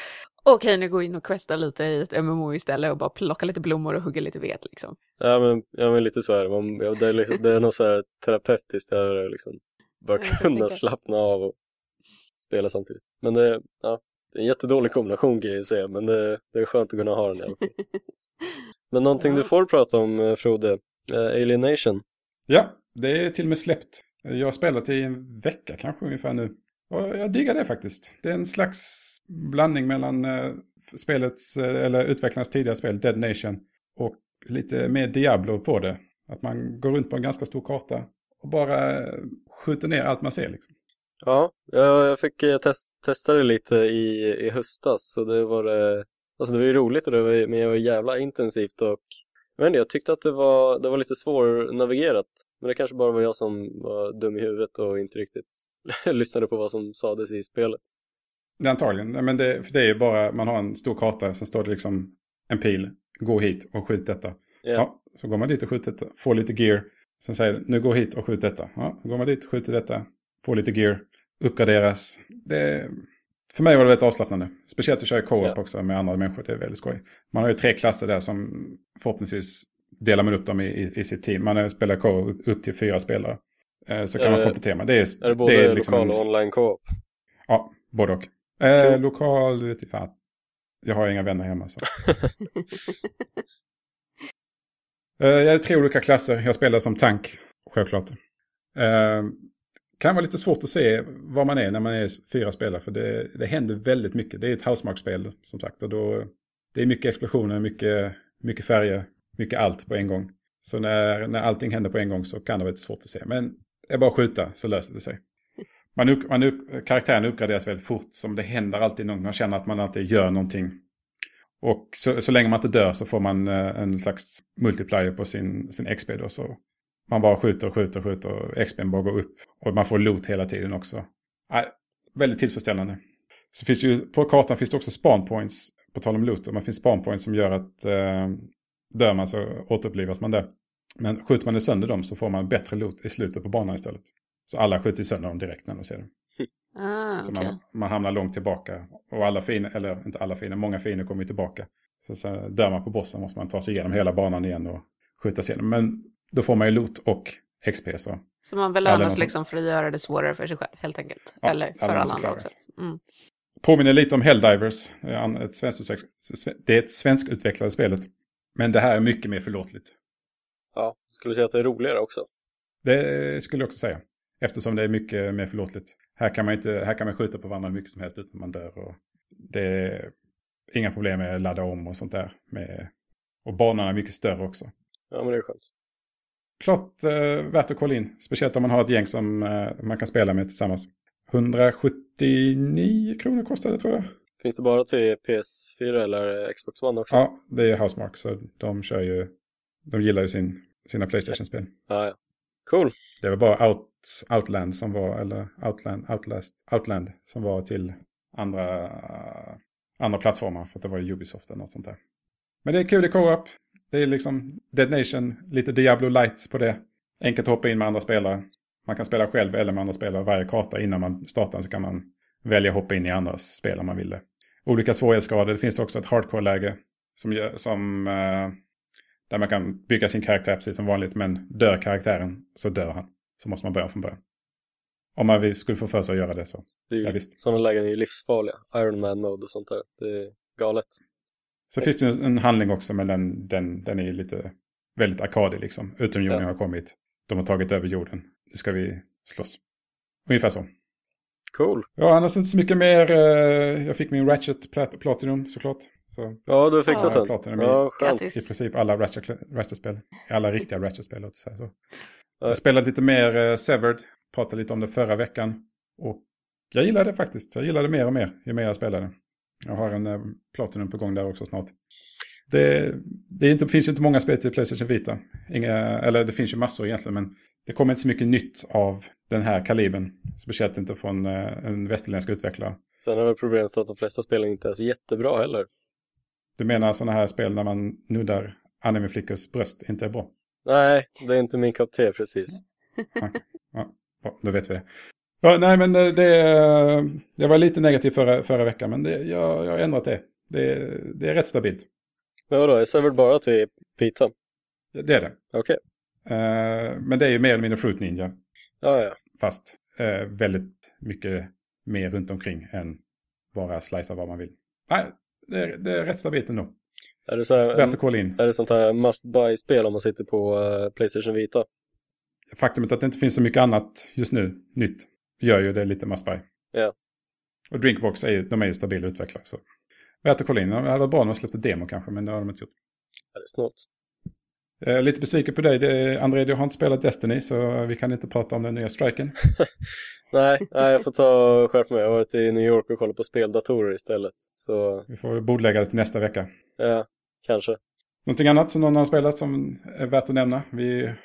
okej okay, nu går jag in och questar lite i ett MMO istället och bara plocka lite blommor och hugga lite ved liksom. Ja men, ja, men lite så är det. Man, ja, det, är liksom, det är något så här terapeutiskt över liksom. Bara kunna slappna av och spela samtidigt. Men det, ja, det är en jättedålig kombination kan jag säga men det, det är skönt att kunna ha den i alla fall. men någonting du får prata om eh, Frode, uh, Alienation. Ja, det är till och med släppt. Jag har spelat i en vecka kanske ungefär nu. Och jag diggar det faktiskt. Det är en slags blandning mellan uh, spelets, eh, eller utvecklarnas tidigare spel, Dead Nation, och lite mer Diablo på det. Att man går runt på en ganska stor karta och bara eh, skjuter ner allt man ser liksom. Ja, jag fick test, testa det lite i, i höstas så det var, alltså det var ju roligt och det var, men det var jävla intensivt och jag, vet inte, jag tyckte att det var, det var lite svårnavigerat. Men det kanske bara var jag som var dum i huvudet och inte riktigt lyssnade på vad som sades i spelet. Det antagligen. Men det, för det är ju bara, man har en stor karta, sen står det liksom en pil gå hit och skjut detta. Ja. Ja, så går man dit och skjuter detta, får lite gear. Sen säger det, nu gå hit och skjut detta. Ja, då går man dit, skjuter detta, får lite gear, uppgraderas. Det, för mig var det väldigt avslappnande. Speciellt att köra co-op Ja. också med andra människor, det är väldigt skoj. Man har ju tre klasser där som förhoppningsvis delar man upp dem i, i, i sitt team. Man spelar co-op upp till fyra spelare. Eh, Så kan Är man det- komplettera. Det är, Är det både det är liksom lokal och online co-op? Ja, både och. Eh, Cool. Lokal, vet jag fan. Jag har inga vänner hemma så. Eh, jag är tre olika klasser. Jag spelar som tank, självklart. Kan vara lite svårt att se var man är när man är fyra spelare. För det, det händer väldigt mycket. Det är ett housemark-spel som sagt. Och då, det är mycket explosioner, mycket, mycket färger, mycket allt på en gång. Så när, när allting händer på en gång så kan det vara lite svårt att se. Men det är bara att skjuta så löser det sig. Man, upp, man upp, karaktären uppgraderas väldigt fort. Som det händer alltid någonting. Man känner att man alltid gör någonting. Och så, så länge man inte dör så får man eh, en slags multiplier på sin, sin XP då. Så man bara skjuter och skjuter och skjuter och XPn bara går upp. Och man får loot hela tiden också. Nej, väldigt tillfredsställande. Så finns ju, på kartan finns det också spawn points. På tal om loot. Och man finns spawn points som gör att eh, dör man så återupplivas man där. Men skjuter man sönder dem så får man bättre loot i slutet på banan istället. Så alla skjuter sönder dem direkt när de ser dem. Ah, Så okej. man, man hamnar långt tillbaka. Och alla fiender, eller inte alla fiender, många fiender kommer ju tillbaka. Så, så dör man på bossen måste man ta sig igenom hela banan igen och skjuta sig igenom. Men då får man ju loot och XP så. Så man belönas som- liksom för att göra det svårare för sig själv, helt enkelt. Ja, Eller för alla andra också. Mm. Påminner lite om Helldivers. Det är Ett det är ett svenskutvecklade spelet. Men det här är mycket mer förlåtligt. Ja, skulle säga att det är roligare också. Det skulle jag också säga. Eftersom det är mycket mer förlåtligt. Här kan man, inte, här kan man skjuta på varandra hur mycket som helst utan man dör. Och det är inga problem med att ladda om och sånt där. Med, och banorna är mycket större också. Ja, men det är skönt. Klart eh, värt att kolla in. Speciellt om man har ett gäng som eh, man kan spela med tillsammans. 179 kronor kostar det tror jag. Finns det bara till PS4 eller Xbox One också? Ja, det är Housemark. Så de kör ju... De gillar ju sin, sina Playstation-spel. Ja, ja. Cool. Det var bara Out, Outland som var, eller Outland, Outlast, Outland som var till andra, andra plattformar. För att det var Ubisoft eller något sånt där. Men det är kul i co-op. Det är liksom Dead Nation, lite Diablo light på det. Enkelt att hoppa in med andra spelare. Man kan spela själv eller med andra spelare. Varje karta innan man startar så kan man välja att hoppa in i andras spel om man vill det. Olika svårighetsgrader. Det finns också ett hardcore-läge som, som eh, där man kan bygga sin karaktär precis som vanligt. Men dör karaktären så dör han. Så måste man börja från början. Om man skulle få för sig att göra det så. Det är ju, Ja, sådana lägen är ju livsfarliga. Iron Man mode och sånt där. Det är galet. Så finns det ju en handling också men den, den, den är lite väldigt arkadig liksom. Utomjordingar Ja. har kommit. De har tagit över jorden. Nu ska vi slåss. Ungefär så. Cool. Ja, annars inte så mycket mer. eh, Jag fick min Ratchet Plat- Platinum såklart. Så Ja, du har fixat Ja, den. Platinum Ja, skönt. Grattis. i princip alla Ratchet- Ratchet-spel. Alla riktiga Ratchet-spel. låt säga så. Ja. Jag spelade lite mer eh, Severed. Pratade lite om det förra veckan. Och jag gillade det faktiskt. Jag gillade det mer och mer ju mer jag spelade. Jag har en eh, Platinum på gång där också snart. Det, det inte, finns ju inte många spel till Playstation Vita. Inga, eller det finns ju massor egentligen men det kommer inte så mycket nytt av den här kalibern. Speciellt inte från eh, en västerländsk utvecklare. Sen är väl problemet att de flesta spelen inte är så jättebra heller. Du menar sådana här spel när man nuddar animeflickors bröst inte är bra? Nej, det är inte min kopp te precis. Ja, då vet vi det. Ja, nej, men det, jag var lite negativ förra, förra veckan, men det, jag, jag har ändrat det. det. Det är rätt stabilt. Men vadå, är Severed bara till Pita? Det är det. Okej. Eh, men det är ju mer eller mindre Fruit Ninja, Ja, ja. fast eh, väldigt mycket mer runt omkring än bara slicea vad man vill. Nej, det är, det är rätt stabilt ändå. Är det, så här, Värt att kolla in. är det sånt här must buy-spel om man sitter på eh, Playstation Vita? Faktumet att det inte finns så mycket annat just nu, nytt, gör ju det lite must buy. Ja. Och Drinkbox är ju, de är ju stabila utvecklare. Så. Värt att kolla in. Det hade varit bra om de släppte demo kanske, men det har de inte gjort. Ja, det är snålt. Jag är lite besviken på dig. Det André, du har inte spelat Destiny, så vi kan inte prata om den nya striken. Nej, nej, jag får ta och skärpa mig. Jag har varit i New York och kollat på speldatorer istället. Så, Vi får bordlägga det till nästa vecka. ja, kanske. Någonting annat som någon har spelat som är värt att nämna? Vi är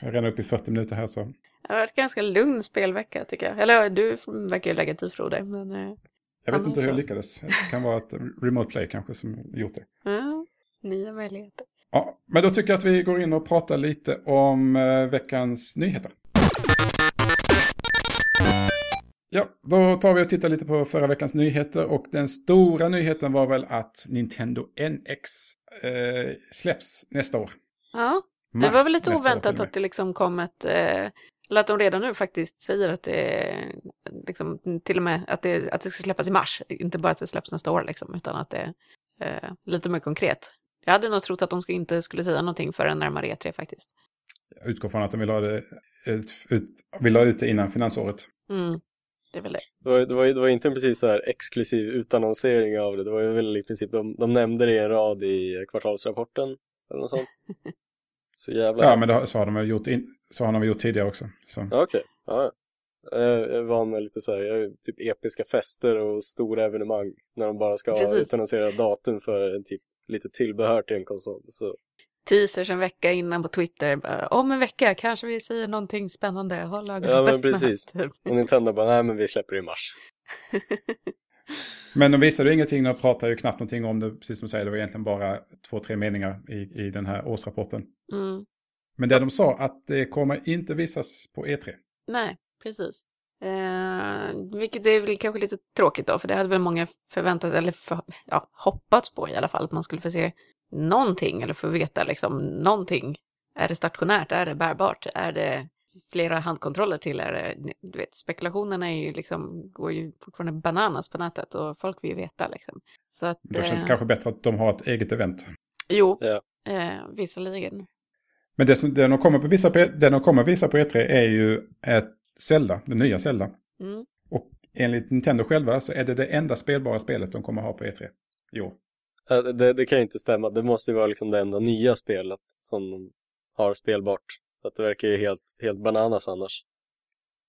redan uppe i 40 minuter här så. Det har varit ganska lugn spelvecka tycker jag. Eller du verkar ju lägga tid Frode. Men, eh, Jag vet inte hur jag lyckades. Det kan vara ett remote play kanske som gjort det. ja. Nya möjligheter. Ja, men då tycker jag att vi går in och pratar lite om eh, veckans nyheter. Ja, då tar vi och tittar lite på förra veckans nyheter och den stora nyheten var väl att Nintendo NX eh, släpps nästa år. Ja, det Mars var väl lite oväntat att det liksom kom ett, eh, eller att de redan nu faktiskt säger att det är, liksom, till och med att det, att det ska släppas i mars, inte bara att det släpps nästa år liksom, utan att det är eh, lite mer konkret. Jag hade nog trott att de skulle, inte skulle säga någonting förrän närmare E3 faktiskt. Jag utgår från att de vill ha det ut, ut, vill ha ut det innan finansåret. Mm, det det. Det var, det var, det var inte en precis så här exklusiv utannonsering av det. Det var väl i princip, de, de nämnde det i en rad i kvartalsrapporten eller något sånt. Så jävla Ja, men det, så har de gjort, in, så har de gjort tidigare också. Okej, ja. ja. Jag jag är van med lite så här, typ episka fester och stora evenemang när de bara ska Precis. utannonsera datum för en typ lite tillbehör till en konsol. Så Teasers en vecka innan på Twitter, bara, om en vecka kanske vi säger någonting spännande, håll ögonen Ja, men öppna", precis. typ. och Nintendo bara, nej men vi släpper det i mars. Men de visade ju ingenting, de pratade ju knappt någonting om det, precis som du säger, det var egentligen bara två, tre meningar i, i den här årsrapporten. Mm. Men det de sa att det kommer inte visas på E E3. Nej, precis. Eh, vilket är väl kanske lite tråkigt då, för det hade väl många förväntat eller för, ja, hoppats på i alla fall, att man skulle få se någonting eller få veta liksom någonting. Är det stationärt? Är det bärbart? Är det flera handkontroller till? Är det, du vet, spekulationerna är ju liksom, går ju fortfarande bananas på nätet och folk vill ju veta liksom. Så att, Då känns det eh, kanske bättre att de har ett eget event. Jo, Ja. eh, visserligen. Men det, som, det, de kommer på visa på, det de kommer visa på E3 är ju ett Zelda, det nya Zelda. Mm. Och enligt Nintendo själva så är det det enda spelbara spelet de kommer ha på E3 i år. Äh, Det, det kan ju inte stämma, det måste ju vara liksom det enda nya spelet som de har spelbart. Så Att det verkar ju helt, helt bananas annars.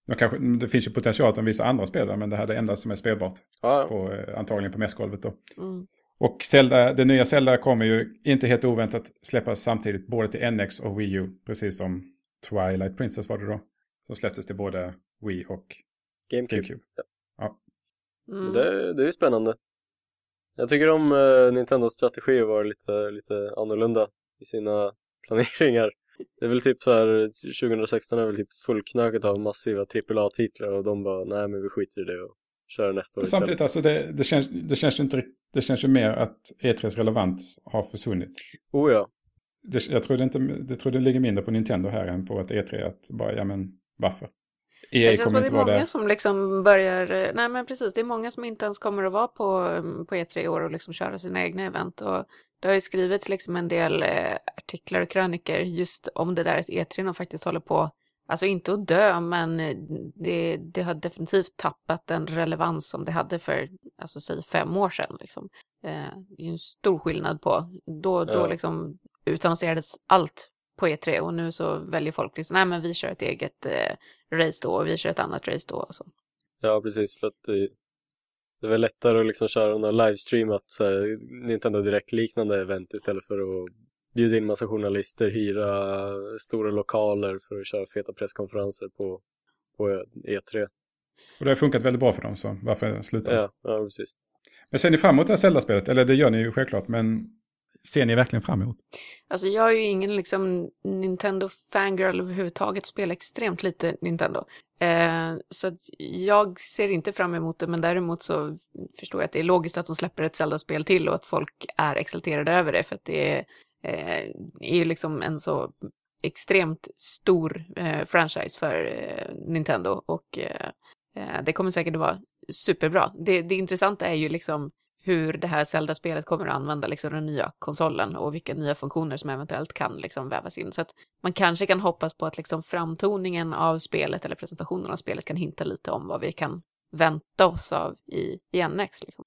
De kanske, det finns ju potential att de visar andra spel, men det här är det enda som är spelbart. Ja, På, eh, antagligen på mässgolvet då. Mm. Och Zelda, det nya Zelda kommer ju inte helt oväntat släppas samtidigt både till NX och Wii U. Precis som Twilight Princess var det då. Som släpptes till både Wii och GameCube. GameCube. Mm. Det, det är ju spännande. Jag tycker om eh, Nintendos strategi vara lite, lite annorlunda i sina planeringar. Det är väl typ så här, 2016 är väl typ fullknökat av massiva AAA-titlar och de bara, nej men vi skiter i det och kör nästa år Samtidigt, istället. alltså det, det, känns, det, känns inte, rikt- det känns ju mer att E3s relevans har försvunnit. Oh ja, Det, jag tror det, inte, det tror det ligger mindre på Nintendo här än på ett E3. Att bara, ja men varför? EA Det känns som att det är många där. som liksom börjar, eh, nej men precis, det är många som inte ens kommer att vara på, mm, på E3 i år och liksom köra sina egna event. Och det har ju skrivits liksom en del eh, artiklar och kröniker just om det där att E3 nog faktiskt håller på, alltså inte att dö, men eh, det, det har definitivt tappat den relevans som det hade för, alltså säg fem år sedan liksom. Eh, det är en stor skillnad på, då, då Ja. liksom utannonserades allt på E3 och nu så väljer folk liksom, nej men vi kör ett eget eh, race då och vi kör ett annat race då och så. ja precis för att det, det är väl lättare att liksom köra någon livestreamat här, Nintendo Direkt-liknande event istället för att bjuda in massa journalister, hyra stora lokaler för att köra feta presskonferenser på, på E3. Och det har funkat väldigt bra för dem, så varför sluta? Ja, ja precis. Men ser ni fram emot det här Zelda-spelet? Eller det gör ni ju självklart, men ser ni verkligen fram emot? Alltså jag är ju ingen liksom Nintendo-fangirl överhuvudtaget, spelar extremt lite Nintendo. Eh, så jag ser inte fram emot det, men däremot så förstår jag att det är logiskt att de släpper ett Zelda-spel till och att folk är exalterade över det, för att det är, eh, är ju liksom en så extremt stor eh, franchise för eh, Nintendo och eh, eh, det kommer säkert att vara superbra. Det, det intressanta är ju liksom hur det här Zelda-spelet kommer att använda liksom den nya konsolen och vilka nya funktioner som eventuellt kan liksom vävas in. Så att man kanske kan hoppas på att liksom framtoningen av spelet eller presentationen av spelet kan hinta lite om vad vi kan vänta oss av i, i NX. Liksom.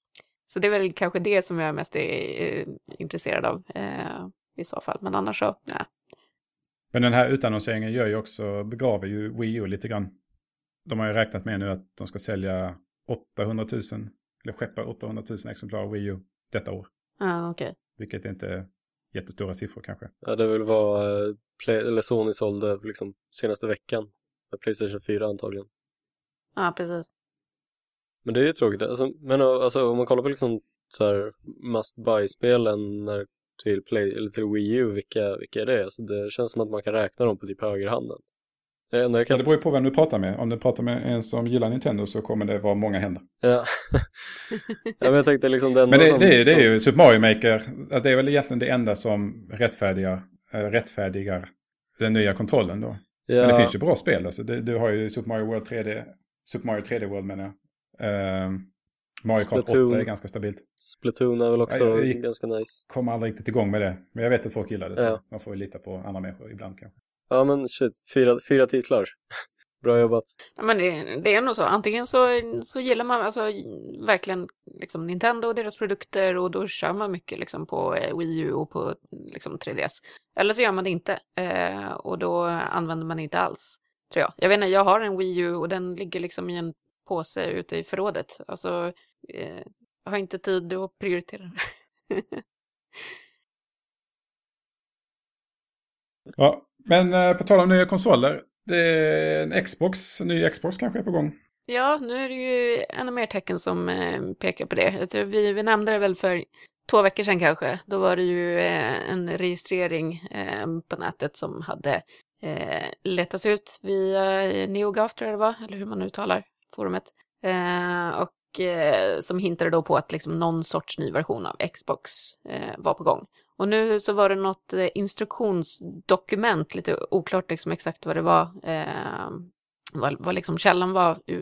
Så det är väl kanske det som jag mest är eh, intresserad av eh, i så fall. Men annars så, nej. Men den här utannonseringen gör ju också, begraver ju Wii U lite grann. De har ju räknat med nu att de ska sälja 800 000, eller skeppa 800 000 exemplar av Wii U detta år. Ja, okej. Vilket inte är jättestora siffror kanske. Ja, det vill vara eh, Play, eller Sony sålde liksom senaste veckan. Med Playstation 4 antagligen. Ja, precis. Men det är ju tråkigt. Alltså, men alltså, om man kollar på liksom så här must buy-spelen när till, Play, eller till Wii U, vilka, vilka är det? Alltså det känns som att man kan räkna dem på typ högerhanden. Det, enda jag kan... ja, det beror ju på vem du pratar med. Om du pratar med en som gillar Nintendo så kommer det vara många händer. Ja, ja men jag tänkte liksom den Men det, som, det, är, det är ju Super Mario Maker, det är väl egentligen det enda som rättfärdigar, äh, rättfärdigar den nya kontrollen då. Ja. Men det finns ju bra spel. Alltså. Du, du har ju Super Mario World 3D, Super Mario 3D World menar jag. Uh, Mario Kart 8 är ganska stabilt. Splatoon är väl också jag, jag ganska nice. Kommer aldrig riktigt igång med det. Men jag vet att folk gillar det. Ja. Så man får ju lita på andra människor ibland kanske. Ja men shit, fyra, fyra titlar. Bra jobbat. Ja, men det, det, är nog så. Antingen så, så gillar man alltså, verkligen liksom, Nintendo och deras produkter och då kör man mycket liksom, på eh, Wii U och på liksom, 3DS. Eller så gör man det inte eh, och då använder man det inte alls. Tror jag. Jag vet inte, jag har en Wii U och den ligger liksom i en påse ute i förrådet. Alltså, eh, jag har inte tid att prioritera ja, men eh, på tal om nya konsoler. Det är en Xbox, en ny Xbox kanske är på gång. Ja, nu är det ju ännu mer tecken som eh, pekar på det. Jag tror vi, vi nämnde det väl för två veckor sedan kanske. Då var det ju eh, en registrering på nätet som hade eh, letats ut via NeoGAF tror jag det var, eller hur man uttalar forumet. Eh, och eh, som hintade då på att liksom någon sorts ny version av Xbox eh, var på gång. Och nu så var det något eh, instruktionsdokument, lite oklart liksom exakt vad det var, eh, vad, vad liksom källan var. Eh,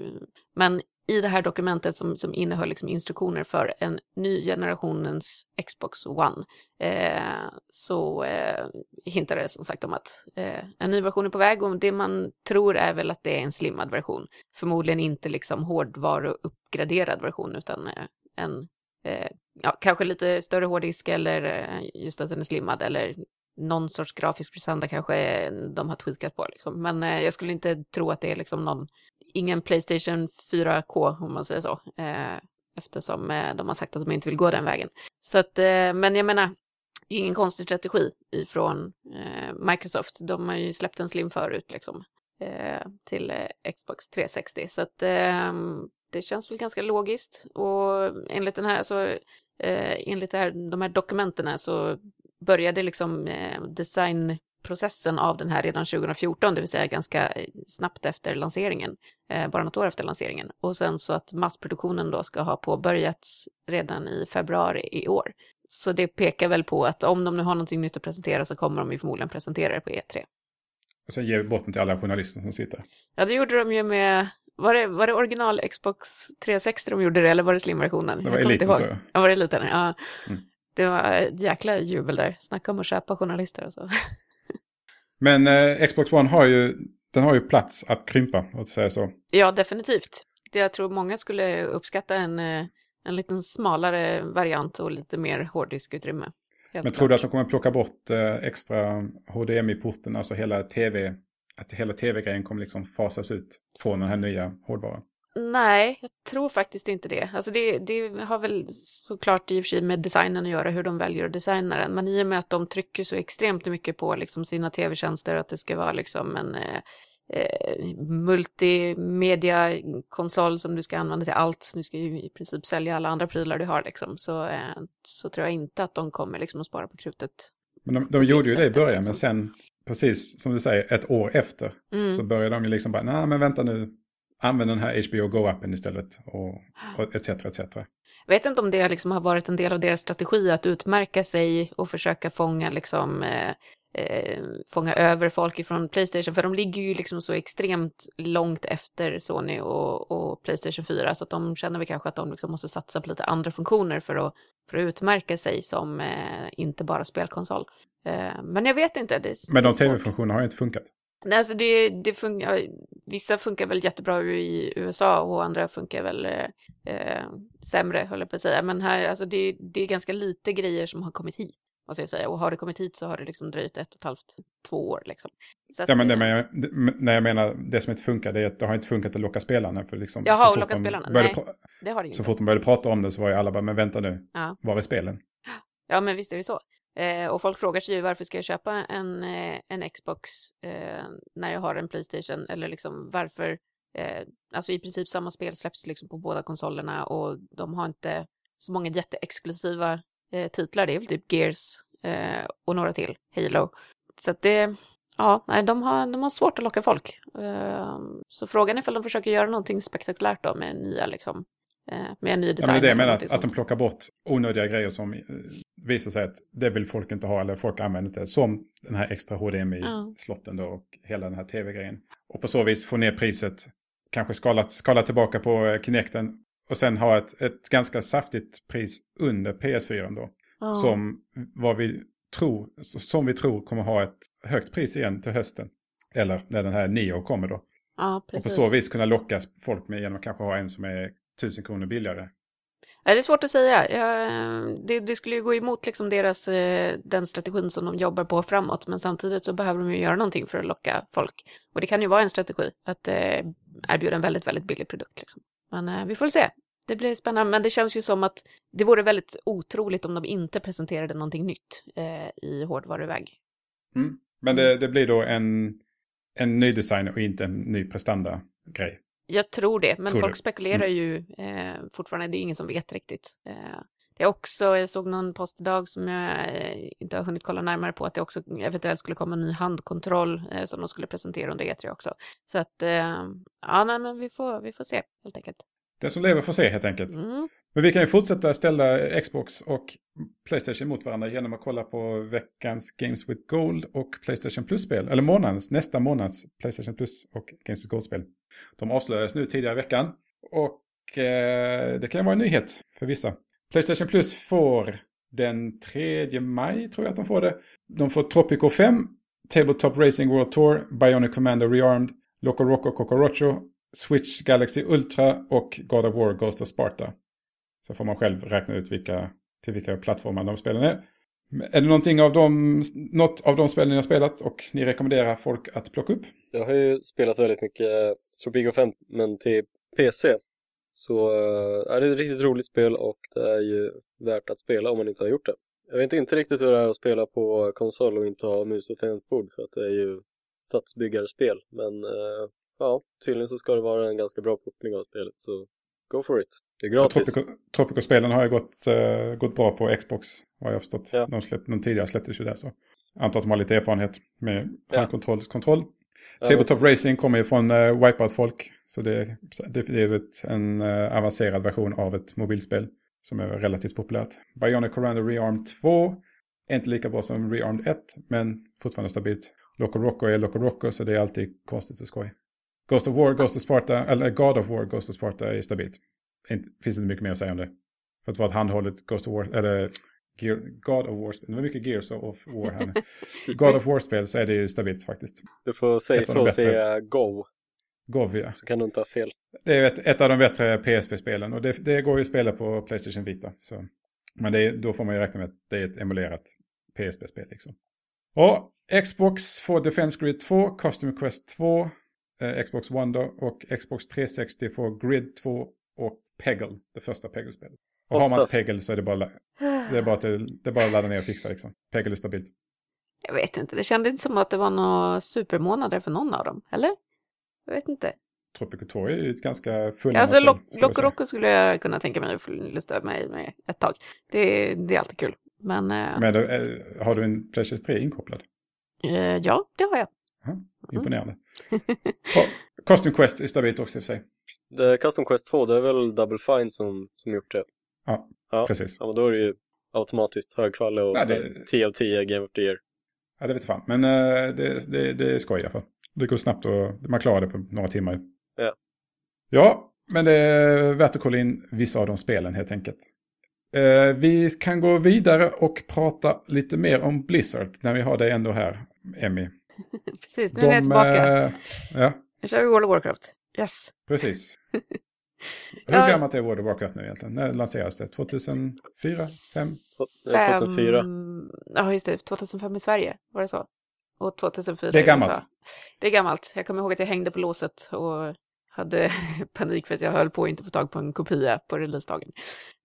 men i det här dokumentet som, som innehöll liksom instruktioner för en ny generationens Xbox One eh, så eh, hintar det som sagt om att eh, en ny version är på väg och det man tror är väl att det är en slimmad version. Förmodligen inte liksom hårdvaruuppgraderad version utan eh, en eh, ja, kanske lite större hårddisk eller eh, just att den är slimmad eller någon sorts grafisk prestanda kanske de har tweakat på. Liksom. Men eh, jag skulle inte tro att det är liksom någon, ingen Playstation 4K om man säger så. Eh, eftersom eh, de har sagt att de inte vill gå den vägen. Så att, eh, men jag menar, det är ingen konstig strategi ifrån eh, Microsoft. De har ju släppt en slim förut liksom eh, till eh, Xbox 360. Så att eh, det känns väl ganska logiskt. Och enligt den här så, eh, enligt det här, de här dokumenten så började liksom eh, designprocessen av den här redan 2014, det vill säga ganska eh, snabbt efter lanseringen, eh, bara något år efter lanseringen. Och sen så att massproduktionen då ska ha påbörjats redan i februari i år. Så det pekar väl på att om de nu har någonting nytt att presentera så kommer de ju förmodligen presentera det på E3. Och sen ger vi bort den till alla journalister som sitter. Ja, det gjorde de ju med var det, var det original Xbox 360 de gjorde det eller var det slim-versionen? Det var eliten tror jag. Ja, var det eliten? Ja. Mm. Det var ett jäkla jubel där. Snacka om att köpa journalister och så. Men eh, Xbox One har ju, den har ju plats att krympa, att säga så. Ja, definitivt. Det jag tror många skulle uppskatta en, eh, en liten smalare variant och lite mer hårddiskutrymme. Men tror du att de kommer plocka bort eh, extra HDMI-porten, alltså hela tv, att hela tv-grejen kommer liksom fasas ut från den här nya hårdvaran? Nej, jag tror faktiskt inte det. Alltså det, det har väl såklart i och för sig med designen att göra, hur de väljer att designa den. Men i och med att de trycker så extremt mycket på liksom sina tv-tjänster, att det ska vara liksom en eh, eh, multimedia-konsol som du ska använda till allt. Du ska ju i princip sälja alla andra prylar du har liksom. Så, eh, så tror jag inte att de kommer liksom att spara på krutet. Men de, de gjorde ju det i början, liksom. men sen, precis som du säger, ett år efter, mm. så började de ju liksom bara, nej men vänta nu, använd den här HBO Go-appen istället och, och etc. etc. Jag vet inte om det liksom har varit en del av deras strategi att utmärka sig och försöka fånga, liksom, eh, eh, fånga över folk ifrån Playstation. För de ligger ju liksom så extremt långt efter Sony och, och Playstation 4. Så att de känner väl kanske att de liksom måste satsa på lite andra funktioner för att, för att utmärka sig som eh, inte bara spelkonsol. Eh, men jag vet inte. Det, men de tv-funktionerna har inte funkat. Nej, alltså det, det funkar, vissa funkar väl jättebra i USA och andra funkar väl eh, sämre, höll jag på att säga. Men här, alltså det, det är ganska lite grejer som har kommit hit, måste jag säga. Och har det kommit hit så har det liksom dröjt ett och ett halvt, två år liksom. Att, ja, men det, men jag, när jag menar det som inte funkar, det är att det har inte funkat att locka spelarna. För liksom, Jaha, och locka spelarna? Nej, det har det inte. Så fort de började prata om det så var ju alla bara, men vänta nu, ja. var är spelen? Ja, men visst är det så. Eh, och folk frågar sig ju varför ska jag köpa en, eh, en Xbox eh, när jag har en Playstation? Eller liksom varför? Eh, alltså i princip samma spel släpps liksom på båda konsolerna och de har inte så många jätteexklusiva eh, titlar. Det är väl typ Gears eh, och några till, Halo. Så att det, ja, nej, de har, de har svårt att locka folk. Eh, så frågan är ifall de försöker göra någonting spektakulärt då med nya liksom, med en ny design. Ja, men det jag menar, att, att de plockar bort onödiga grejer som eh, visar sig att det vill folk inte ha eller folk använder inte. Som den här extra HDMI-slotten då och hela den här tv-grejen. Och på så vis få ner priset, kanske skala, skala tillbaka på eh, Kinecten och sen ha ett, ett ganska saftigt pris under PS4 då. Ja. Som, vad vi tror, som vi tror kommer ha ett högt pris igen till hösten. Eller när den här Neo kommer då. Ja, Och på så vis kunna locka folk med genom att kanske ha en som är tusen kronor billigare. Nej, det är svårt att säga. Det, det skulle ju gå emot liksom deras, eh, den strategin som de jobbar på framåt, men samtidigt så behöver de ju göra någonting för att locka folk. Och det kan ju vara en strategi, att eh, erbjuda en väldigt, väldigt billig produkt. Liksom. Men eh, vi får se. Det blir spännande, men det känns ju som att det vore väldigt otroligt om de inte presenterade någonting nytt i hårdvaruväg. Mm. Men det, det blir då en, en ny design och inte en ny prestanda-grej. Jag tror det, men Tror folk du? spekulerar ju eh, fortfarande, det är ingen som vet riktigt. Eh, det är också, jag såg någon post idag som jag eh, inte har hunnit kolla närmare på, att det också eventuellt skulle komma en ny handkontroll eh, som de skulle presentera under E3 också. Så att, eh, ja, nej, men vi får, vi får se helt enkelt. Den som lever får se helt enkelt. Mm. Men vi kan ju fortsätta ställa Xbox och Playstation mot varandra genom att kolla på veckans Games with Gold och Playstation Plus-spel. Eller månadens, nästa månads Playstation Plus och Games with Gold-spel. De avslöjades nu tidigare i veckan. Och eh, det kan vara en nyhet för vissa. Playstation Plus får den 3 maj, tror jag att de får det. De får Tropico 5, Tabletop Racing World Tour, Bionic Commander Rearmed, Loco Roco Cocorocho, Switch Galaxy Ultra och God of War Ghost of Sparta. Så får man själv räkna ut vilka, till vilka plattformar de spelen är. Är det någonting av de, något av de spelen ni har spelat och ni rekommenderar folk att plocka upp? Jag har ju spelat väldigt mycket eh, Tropico 5 men till PC. Så äh, är det ett riktigt roligt spel och det är ju värt att spela om man inte har gjort det. Jag vet inte riktigt hur det är att spela på konsol och inte ha mus och tangentbord för att det är ju stadsbyggarspel. Men äh, ja, tydligen så ska det vara en ganska bra portning av spelet så go for it. Det är gratis. Tropico- Tropico-spelen har ju gått, eh, gått bra på Xbox, har jag förstått. Ja. De, släpp, de tidigare släpptes ju där så. Antar att de har lite erfarenhet med Ja. handkontroll. Kontroll. Ja, Tabletop Racing kommer ju från uh, Wipeout-folk. Så det, det, det är ett, en eh, avancerad version av ett mobilspel som är relativt populärt. Bionic Commander Rearmed 2 är inte lika bra som Rearmed 1, men fortfarande stabilt. Loco Roco är Loco Roco, så det är alltid konstigt och skoj. Ghost of War, Ghost of Sparta, eller God of War, Ghost of Sparta är stabilt. Inte, finns inte mycket mer att säga om det. För att vara ett handhållet Ghost of War, eller Gear, God of War, det var mycket Gears of War här nu. God of War-spel så är det ju stabilt faktiskt. Du får, säga, bättre. säga Go Govia. så kan du inte ha fel. Det är ett, ett av de bättre PSP-spelen och det, det går ju att spela på Playstation Vita. Så. Men det är, då får man ju räkna med att det är ett emulerat PSP-spel liksom. Och Xbox får Defense Grid 2, Custom Quest 2, eh, Xbox One då, och Xbox 360 får Grid 2 och Peggle, det första Peggle-spelet. Och har man inte Peggle så är det bara, det är bara, att, det är bara att ladda ner och fixa liksom. Peggle är stabilt. Jag vet inte, det kändes inte som att det var några supermånader för någon av dem, eller? Jag vet inte. Tropico 2 är ju ett ganska fulländat Alltså, Loco säga. Roco skulle jag kunna tänka mig att få lusta mig med ett tag. Det, det är alltid kul. Men, eh, Men eh, har du en Playstation 3 inkopplad? ja, det har jag. Imponerande. Costume Quest är stabilt också i och för sig. Det, Custom Quest 2, det är väl Double Fine som, som gjort det? Ja, Ja, precis. ja men då är det ju automatiskt högkvalle och Ja, det- 10 av 10 Game of the Year. Ja, det vet fan. Men eh, det, det, det är skoj i alla fall. Det går snabbt och man klarar det på några timmar. Ja. Ja, men det är värt att kolla in vissa av de spelen helt enkelt. Eh, vi kan gå vidare och prata lite mer om Blizzard när vi har dig ändå här, Emmy. Precis, nu är jag tillbaka. eh, ja, Nu kör vi World of Warcraft. Yes. precis. Hur Ja. gammalt är World of Warcraft nu egentligen? När lanserades det? 2004? 5? Två- eh, 2004. Fem- Ja, just det. 2005 i Sverige, var det så? Och 2004 Det är gammalt. Det är gammalt. Jag kommer ihåg att jag hängde på låset och hade panik för att jag höll på att inte få tag på en kopia på releasedagen.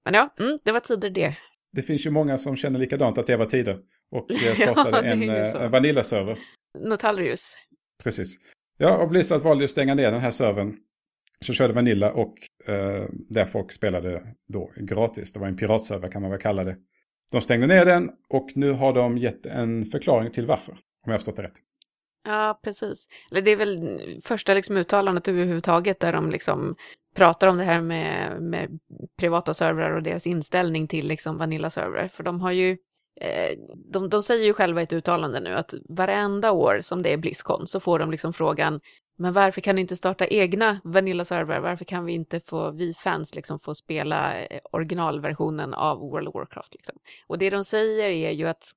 Men ja, mm, det var tider det. Det finns ju många som känner likadant att det var tider. Och Ja, jag startade en, ju eh, en Vanilla-server. Notarius. Precis. Ja, och Blizzard valde att stänga ner den här servern. Så körde Vanilla och eh, där folk spelade då gratis. Det var en piratserver kan man väl kalla det. de stängde ner den och nu har de gett en förklaring till varför. Om jag har förstått det rätt. Ja, precis. Eller det är väl första liksom uttalandet överhuvudtaget där de liksom pratar om det här med, med privata servrar och deras inställning till liksom Vanilla-servrar. För de har ju, Eh, de, de säger ju själva i ett uttalande nu att varenda år som det är Blizzcon så får de liksom frågan men varför kan ni inte starta egna Vanilla-server, Varför kan vi inte få, vi fans, liksom få spela eh, originalversionen av World of Warcraft? Liksom? Och det de säger är ju att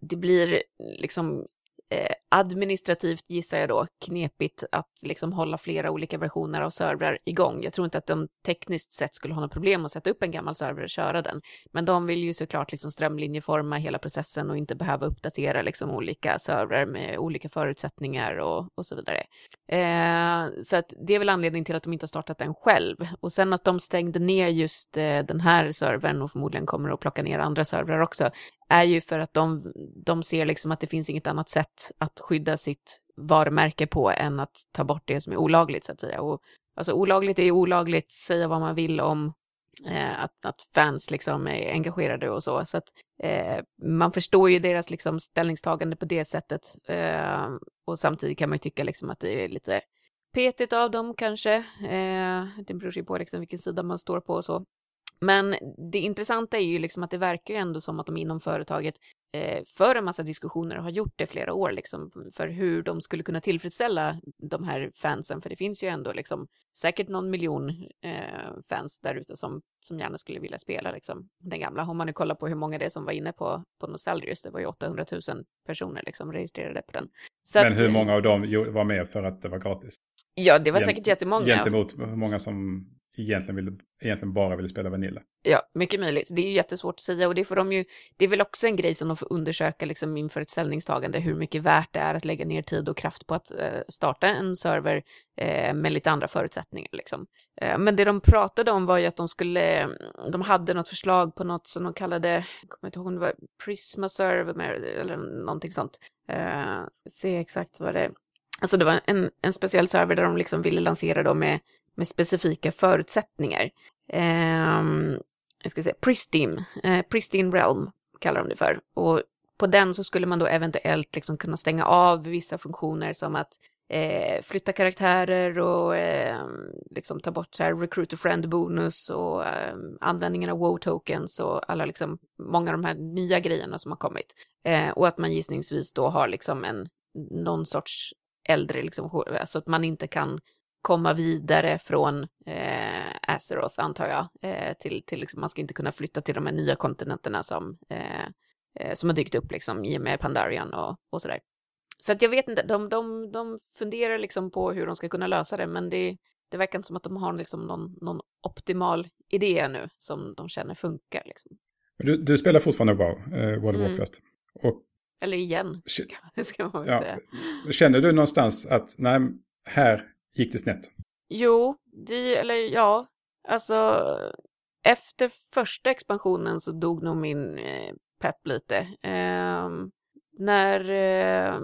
det blir liksom eh, administrativt gissar jag då knepigt att liksom hålla flera olika versioner av servrar igång. Jag tror inte att de tekniskt sett skulle ha något problem att sätta upp en gammal server och köra den. Men de vill ju såklart liksom strömlinjeforma hela processen och inte behöva uppdatera liksom olika servrar med olika förutsättningar och, och så vidare. Eh, så att det är väl anledningen till att de inte har startat den själv. Och sen att de stängde ner just eh, den här servern och förmodligen kommer att plocka ner andra servrar också, är ju för att de, de ser liksom att det finns inget annat sätt att skydda sitt varumärke på än att ta bort det som är olagligt så att säga. Och, alltså olagligt är ju olagligt, säga vad man vill om eh, att, att fans liksom är engagerade och så. Så att eh, man förstår ju deras liksom ställningstagande på det sättet. Eh, och samtidigt kan man ju tycka liksom att det är lite petigt av dem kanske. Eh, det beror ju på liksom vilken sida man står på och så. Men det intressanta är ju liksom att det verkar ju ändå som att de inom företaget eh, för en massa diskussioner och har gjort det flera år liksom för hur de skulle kunna tillfredsställa de här fansen. För det finns ju ändå liksom säkert någon miljon eh, fans där ute som, som gärna skulle vilja spela liksom den gamla. Om man nu kollar på hur många det är som var inne på, på Nostalgius, det var ju 800 000 personer liksom registrerade på den. Så Men hur att, många av dem var med för att det var gratis? Ja, det var säkert jättemånga. Gentemot hur många som egentligen, vill, egentligen bara vill spela Vanilla. Ja, mycket möjligt. Det är ju jättesvårt att säga och det får de ju, det är väl också en grej som de får undersöka liksom inför ett ställningstagande, hur mycket värt det är att lägga ner tid och kraft på att eh, starta en server eh, med lite andra förutsättningar liksom. Eh, men det de pratade om var ju att de skulle, mm, de hade något förslag på något som de kallade, jag kommer inte ihåg om det var Prisma server eller någonting sånt. Eh, se exakt vad det Alltså det var en, en speciell server där de liksom ville lansera då med med specifika förutsättningar. Eh, jag ska säga Pristine, eh, Pristine Realm kallar de det för. Och på den så skulle man då eventuellt liksom kunna stänga av vissa funktioner som att eh, flytta karaktärer och eh, liksom ta bort så här recruiter friend bonus och eh, användningen av wow tokens och alla liksom många av de här nya grejerna som har kommit. Eh, och att man gissningsvis då har liksom en någon sorts äldre liksom, alltså att man inte kan komma vidare från eh, Azeroth, antar jag, eh, till, till liksom, man ska inte kunna flytta till de här nya kontinenterna som, eh, eh, som har dykt upp liksom i och med Pandarian och, och sådär. Så att jag vet inte, de, de, de funderar liksom på hur de ska kunna lösa det, men det, det verkar inte som att de har liksom någon, någon optimal idé nu som de känner funkar. Liksom. Du, du spelar fortfarande WoW, eh, World of mm. Warcraft. Och, Eller igen, ska, ska man ja, säga. Känner du någonstans att nej, här gick det snett? Jo, det, eller ja, alltså efter första expansionen så dog nog min eh, pepp lite. Eh, när eh,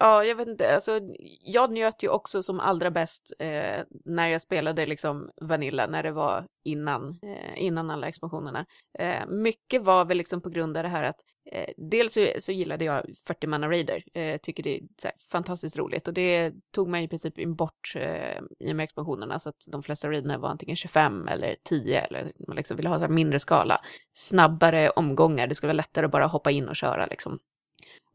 Ja, jag vet inte, alltså jag njöt ju också som allra bäst eh, när jag spelade liksom Vanilla, när det var innan, eh, innan alla expansionerna. Eh, mycket var väl liksom på grund av det här att eh, dels så, så, gillade jag 40 manna raider, eh, tycker det är här, fantastiskt roligt. Och det tog mig i princip in bort eh, i och med expansionerna. Så att de flesta raiderna var antingen 25 eller 10 eller man liksom ville ha så mindre skala, snabbare omgångar, det skulle vara lättare att bara hoppa in och köra liksom.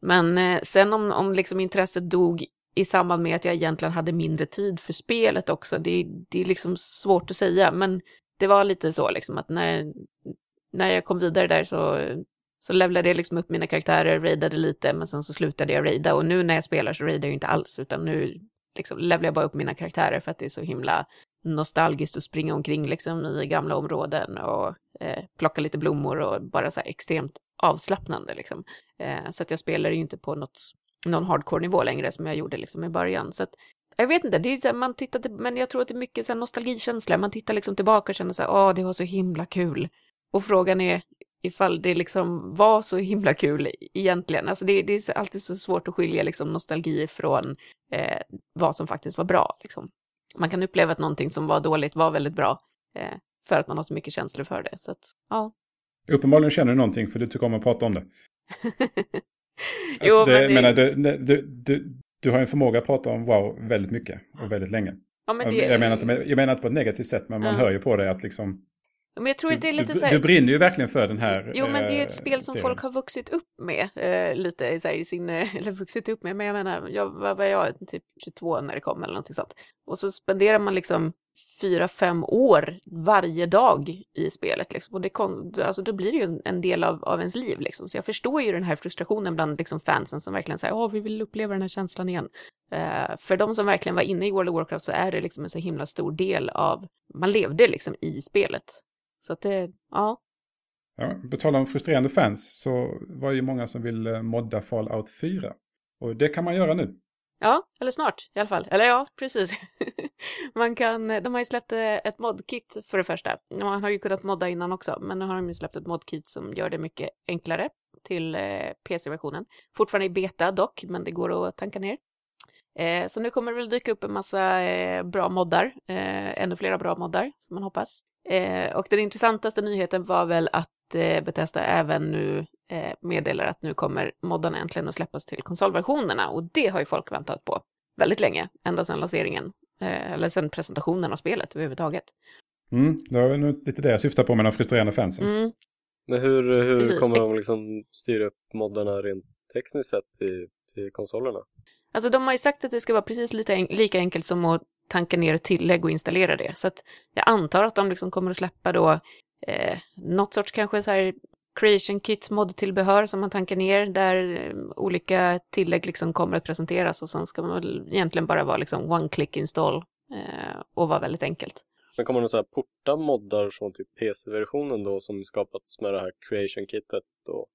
Men eh, sen om, om liksom intresset dog i samband med att jag egentligen hade mindre tid för spelet också, det, det är liksom svårt att säga, men det var lite så liksom att när, när jag kom vidare där så, så levlade jag liksom upp mina karaktärer, raidade lite, men sen så slutade jag raida. Och nu när jag spelar så raidar jag inte alls, utan nu liksom levlar jag bara upp mina karaktärer för att det är så himla nostalgiskt att springa omkring liksom i gamla områden och eh, plocka lite blommor och bara så här extremt avslappnande liksom. Eh, så att jag spelar ju inte på något, någon hardcore-nivå längre som jag gjorde liksom i början. Så att, jag vet inte, det är så här, man tittar till, men jag tror att det är mycket så här nostalgikänsla. Man tittar liksom tillbaka och känner så här, åh, det var så himla kul. Och frågan är ifall det liksom var så himla kul egentligen. Alltså det, det är alltid så svårt att skilja liksom nostalgi från eh, vad som faktiskt var bra. Liksom. Man kan uppleva att någonting som var dåligt var väldigt bra eh, för att man har så mycket känslor för det. Så att, ja, Uppenbarligen känner du någonting för du tycker om att prata om det. jo, det, men det... menar, du, du, du, du har en förmåga att prata om wow väldigt mycket och väldigt länge. Ja, men det... jag, menar inte, jag menar inte på ett negativt sätt, men man Ja. hör ju på dig att liksom... Men jag tror att det är lite du, så här... du brinner ju verkligen för den här Jo, men det är ju eh, ett spel som serien. folk har vuxit upp med. Eh, lite så här, i sin, eh, eller vuxit upp med, men jag menar, jag, vad var jag, typ 22 när det kom eller någonting sånt. Och så spenderar man liksom fyra, fem år varje dag i spelet liksom. Och det kom, alltså, då blir det ju en, del av, av ens liv liksom. Så jag förstår ju den här frustrationen bland liksom, fansen som verkligen säger, åh, vi vill uppleva den här känslan igen. Uh, för de som verkligen var inne i World of Warcraft så är det liksom en så himla stor del av, man levde liksom i spelet. Så att det, ja. Ja, på tal om frustrerande fans så var det ju många som ville modda Fallout 4. Och det kan man göra nu. Ja, eller snart i alla fall. Eller ja, precis. Man kan, de har ju släppt eh, ett modkit för det första. Man har ju kunnat modda innan också, men nu har de ju släppt ett modkit som gör det mycket enklare till eh, PC-versionen. Fortfarande i beta dock, men det går att tanka ner. Eh, så nu kommer det väl dyka upp en massa eh, bra moddar, eh, ännu flera bra moddar, får man hoppas. Eh, och den intressantaste nyheten var väl att Bethesda även nu eh, meddelar att nu kommer moddarna äntligen att släppas till konsolversionerna och det har ju folk väntat på väldigt länge, ända sedan lanseringen, eh, eller sedan presentationen av spelet överhuvudtaget. Mm, det var nog lite det jag syftar på med de frustrerande fansen. Mm. Men hur, hur Precis. kommer de liksom styra upp moddarna rent tekniskt sett till, till konsolerna? Alltså de har ju sagt att det ska vara precis lite en- lika enkelt som att tanka ner ett tillägg och installera det. Så att jag antar att de liksom kommer att släppa då eh, något sorts kanske så här creation kit moddtillbehör som man tankar ner där eh, olika tillägg liksom kommer att presenteras och sen ska man väl egentligen bara vara liksom one click install eh, och vara väldigt enkelt. Men kommer de så här porta moddar från typ PC-versionen då som skapats med det här creation-kittet? Och...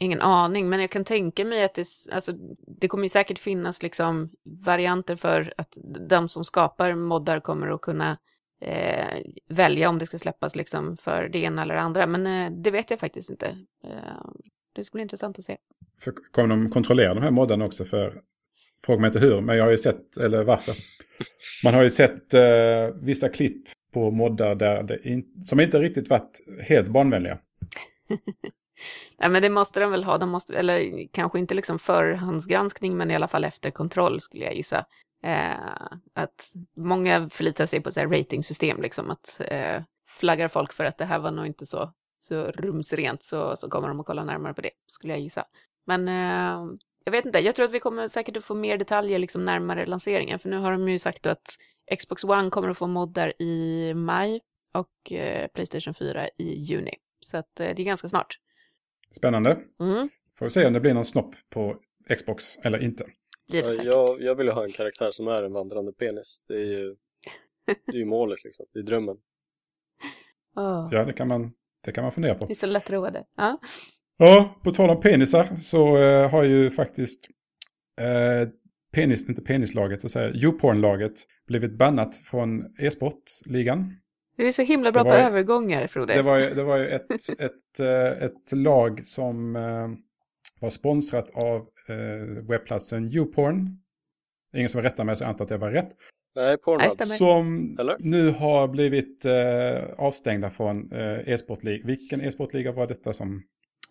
Ingen aning, men jag kan tänka mig att det, alltså, det kommer ju säkert finnas liksom varianter för att de som skapar moddar kommer att kunna eh, välja om det ska släppas liksom för det ena eller det andra. Men eh, det vet jag faktiskt inte. Eh, det ska bli intressant att se. För, kommer de kontrollera de här moddarna också? För, fråga mig inte hur, men jag har ju sett, eller varför. Man har ju sett eh, vissa klipp på moddar där det in, som inte riktigt varit helt barnvänliga. Nej, men det måste de väl ha. De måste, eller kanske inte liksom förhandsgranskning, men i alla fall efter kontroll skulle jag gissa. Eh, att många förlitar sig på så här ratingsystem, liksom att eh, flaggar folk för att det här var nog inte så, så rumsrent så, så kommer de att kolla närmare på det, skulle jag gissa. Men eh, jag vet inte, jag tror att vi kommer säkert att få mer detaljer liksom närmare lanseringen, för nu har de ju sagt att Xbox One kommer att få moddar i maj och eh, Playstation 4 i juni. Så att eh, det är ganska snart. Spännande. Mm, Får vi se om det blir någon snopp på Xbox eller inte. Blir det Ja, säkert. jag, jag vill ju ha en karaktär som är en vandrande penis. Det är ju, det är ju målet liksom. Det är drömmen. Åh, Ja, det kan man, det kan man fundera på. Ni är så lättroade. Ja. Ja, på tal om penisar så eh, har ju faktiskt eh, penis, inte penislaget, så att säga, YouPorn-laget blivit bannat från e-sportligan. Du är så himla bra på ju- övergångar, Frode. Det var ju, det var ju ett, ett, eh, ett lag som eh, var sponsrat av eh, webbplatsen YouPorn. Ingen som rättar mig så jag antar att det var rätt. Nej, Pornhub. Som Eller? nu har blivit eh, avstängda från eh, e-sportliga. Vilken e-sportliga var detta som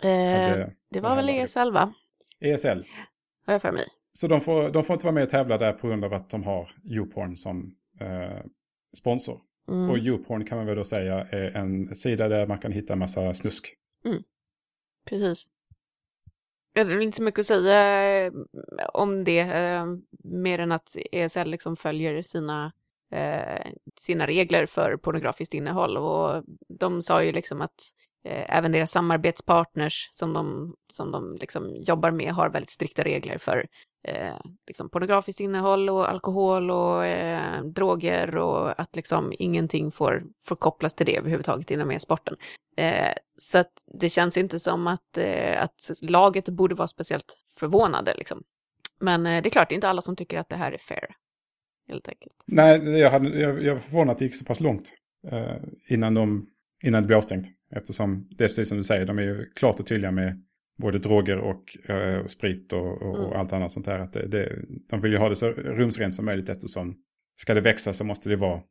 eh, hade det var väl? ESL, va? ESL? Har jag för mig. Så de får, de får inte vara med och tävla där på grund av att de har YouPorn som eh, sponsor. Mm. Och YouPorn kan man väl då säga är en sida där man kan hitta en massa snusk. Precis. Det är inte så mycket att säga eh, om det, eh, mer än att ESL liksom följer sina, eh, sina regler för pornografiskt innehåll. Och de sa ju liksom att eh, även deras samarbetspartners som de, som de liksom jobbar med har väldigt strikta regler för eh, liksom pornografiskt innehåll och alkohol och eh, droger och att liksom ingenting får, får kopplas till det överhuvudtaget inom e-sporten. Eh, så att det känns inte som att, eh, att laget borde vara speciellt förvånade. Liksom. Men eh, det är klart, det är inte alla som tycker att det här är fair. Helt enkelt. Nej, jag, hade, jag, jag var förvånad att det gick så pass långt eh, innan, de, innan det blev avstängt. Eftersom det är precis som du säger, de är ju klart och tydliga med både droger och, eh, och sprit och, och, och Mm. allt annat sånt där. Att det, det, de vill ju ha det så rumsrent som möjligt eftersom ska det växa så måste det vara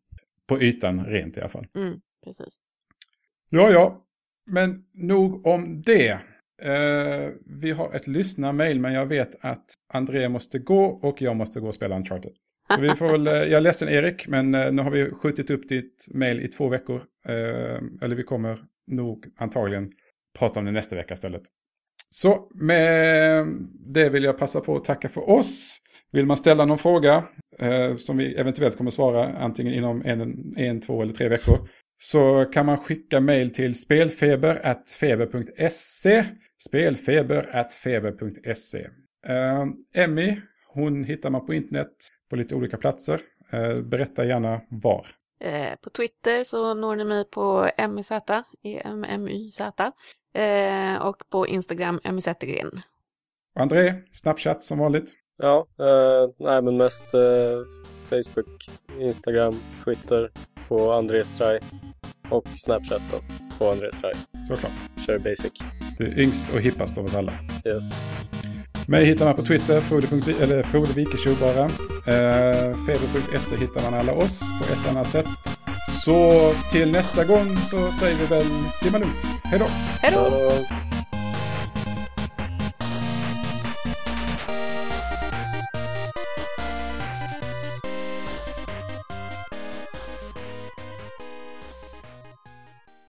på ytan rent i alla fall. Mm, precis. Ja, ja. men nog om det. Uh, vi har ett lyssnarmail men jag vet att André måste gå och jag måste gå och spela Uncharted. Så vi får väl, uh, jag är ledsen Erik, men uh, nu har vi skjutit upp ditt mail i två veckor. eller vi kommer nog antagligen prata om det nästa vecka istället. Så med det vill jag passa på att tacka för oss. Vill man ställa någon fråga eh, som vi eventuellt kommer svara antingen inom en, en, två eller tre veckor så kan man skicka mail till spelfeber.feber.se spelfeber.feber.se eh, Emmy, hon hittar man på internet på lite olika platser. Eh, berätta gärna var. Eh, på Twitter så når ni mig på MYZ, E-M-M-Y-Z. Eh, och på Instagram MYZgren. André, Snapchat som vanligt. Ja, eh, nej men mest eh, Facebook, Instagram, Twitter på André Straj och Snapchat då på André Straj. Såklart. Kör basic. Du är yngst och hippast av oss alla. Yes. Mig hittar man på Twitter, Frode, eller Frode Wikeshow bara. Eh, Feber.se hittar man alla oss på ett annat sätt. Så till nästa gång så säger vi väl simma lugnt. Hej då! Hej då!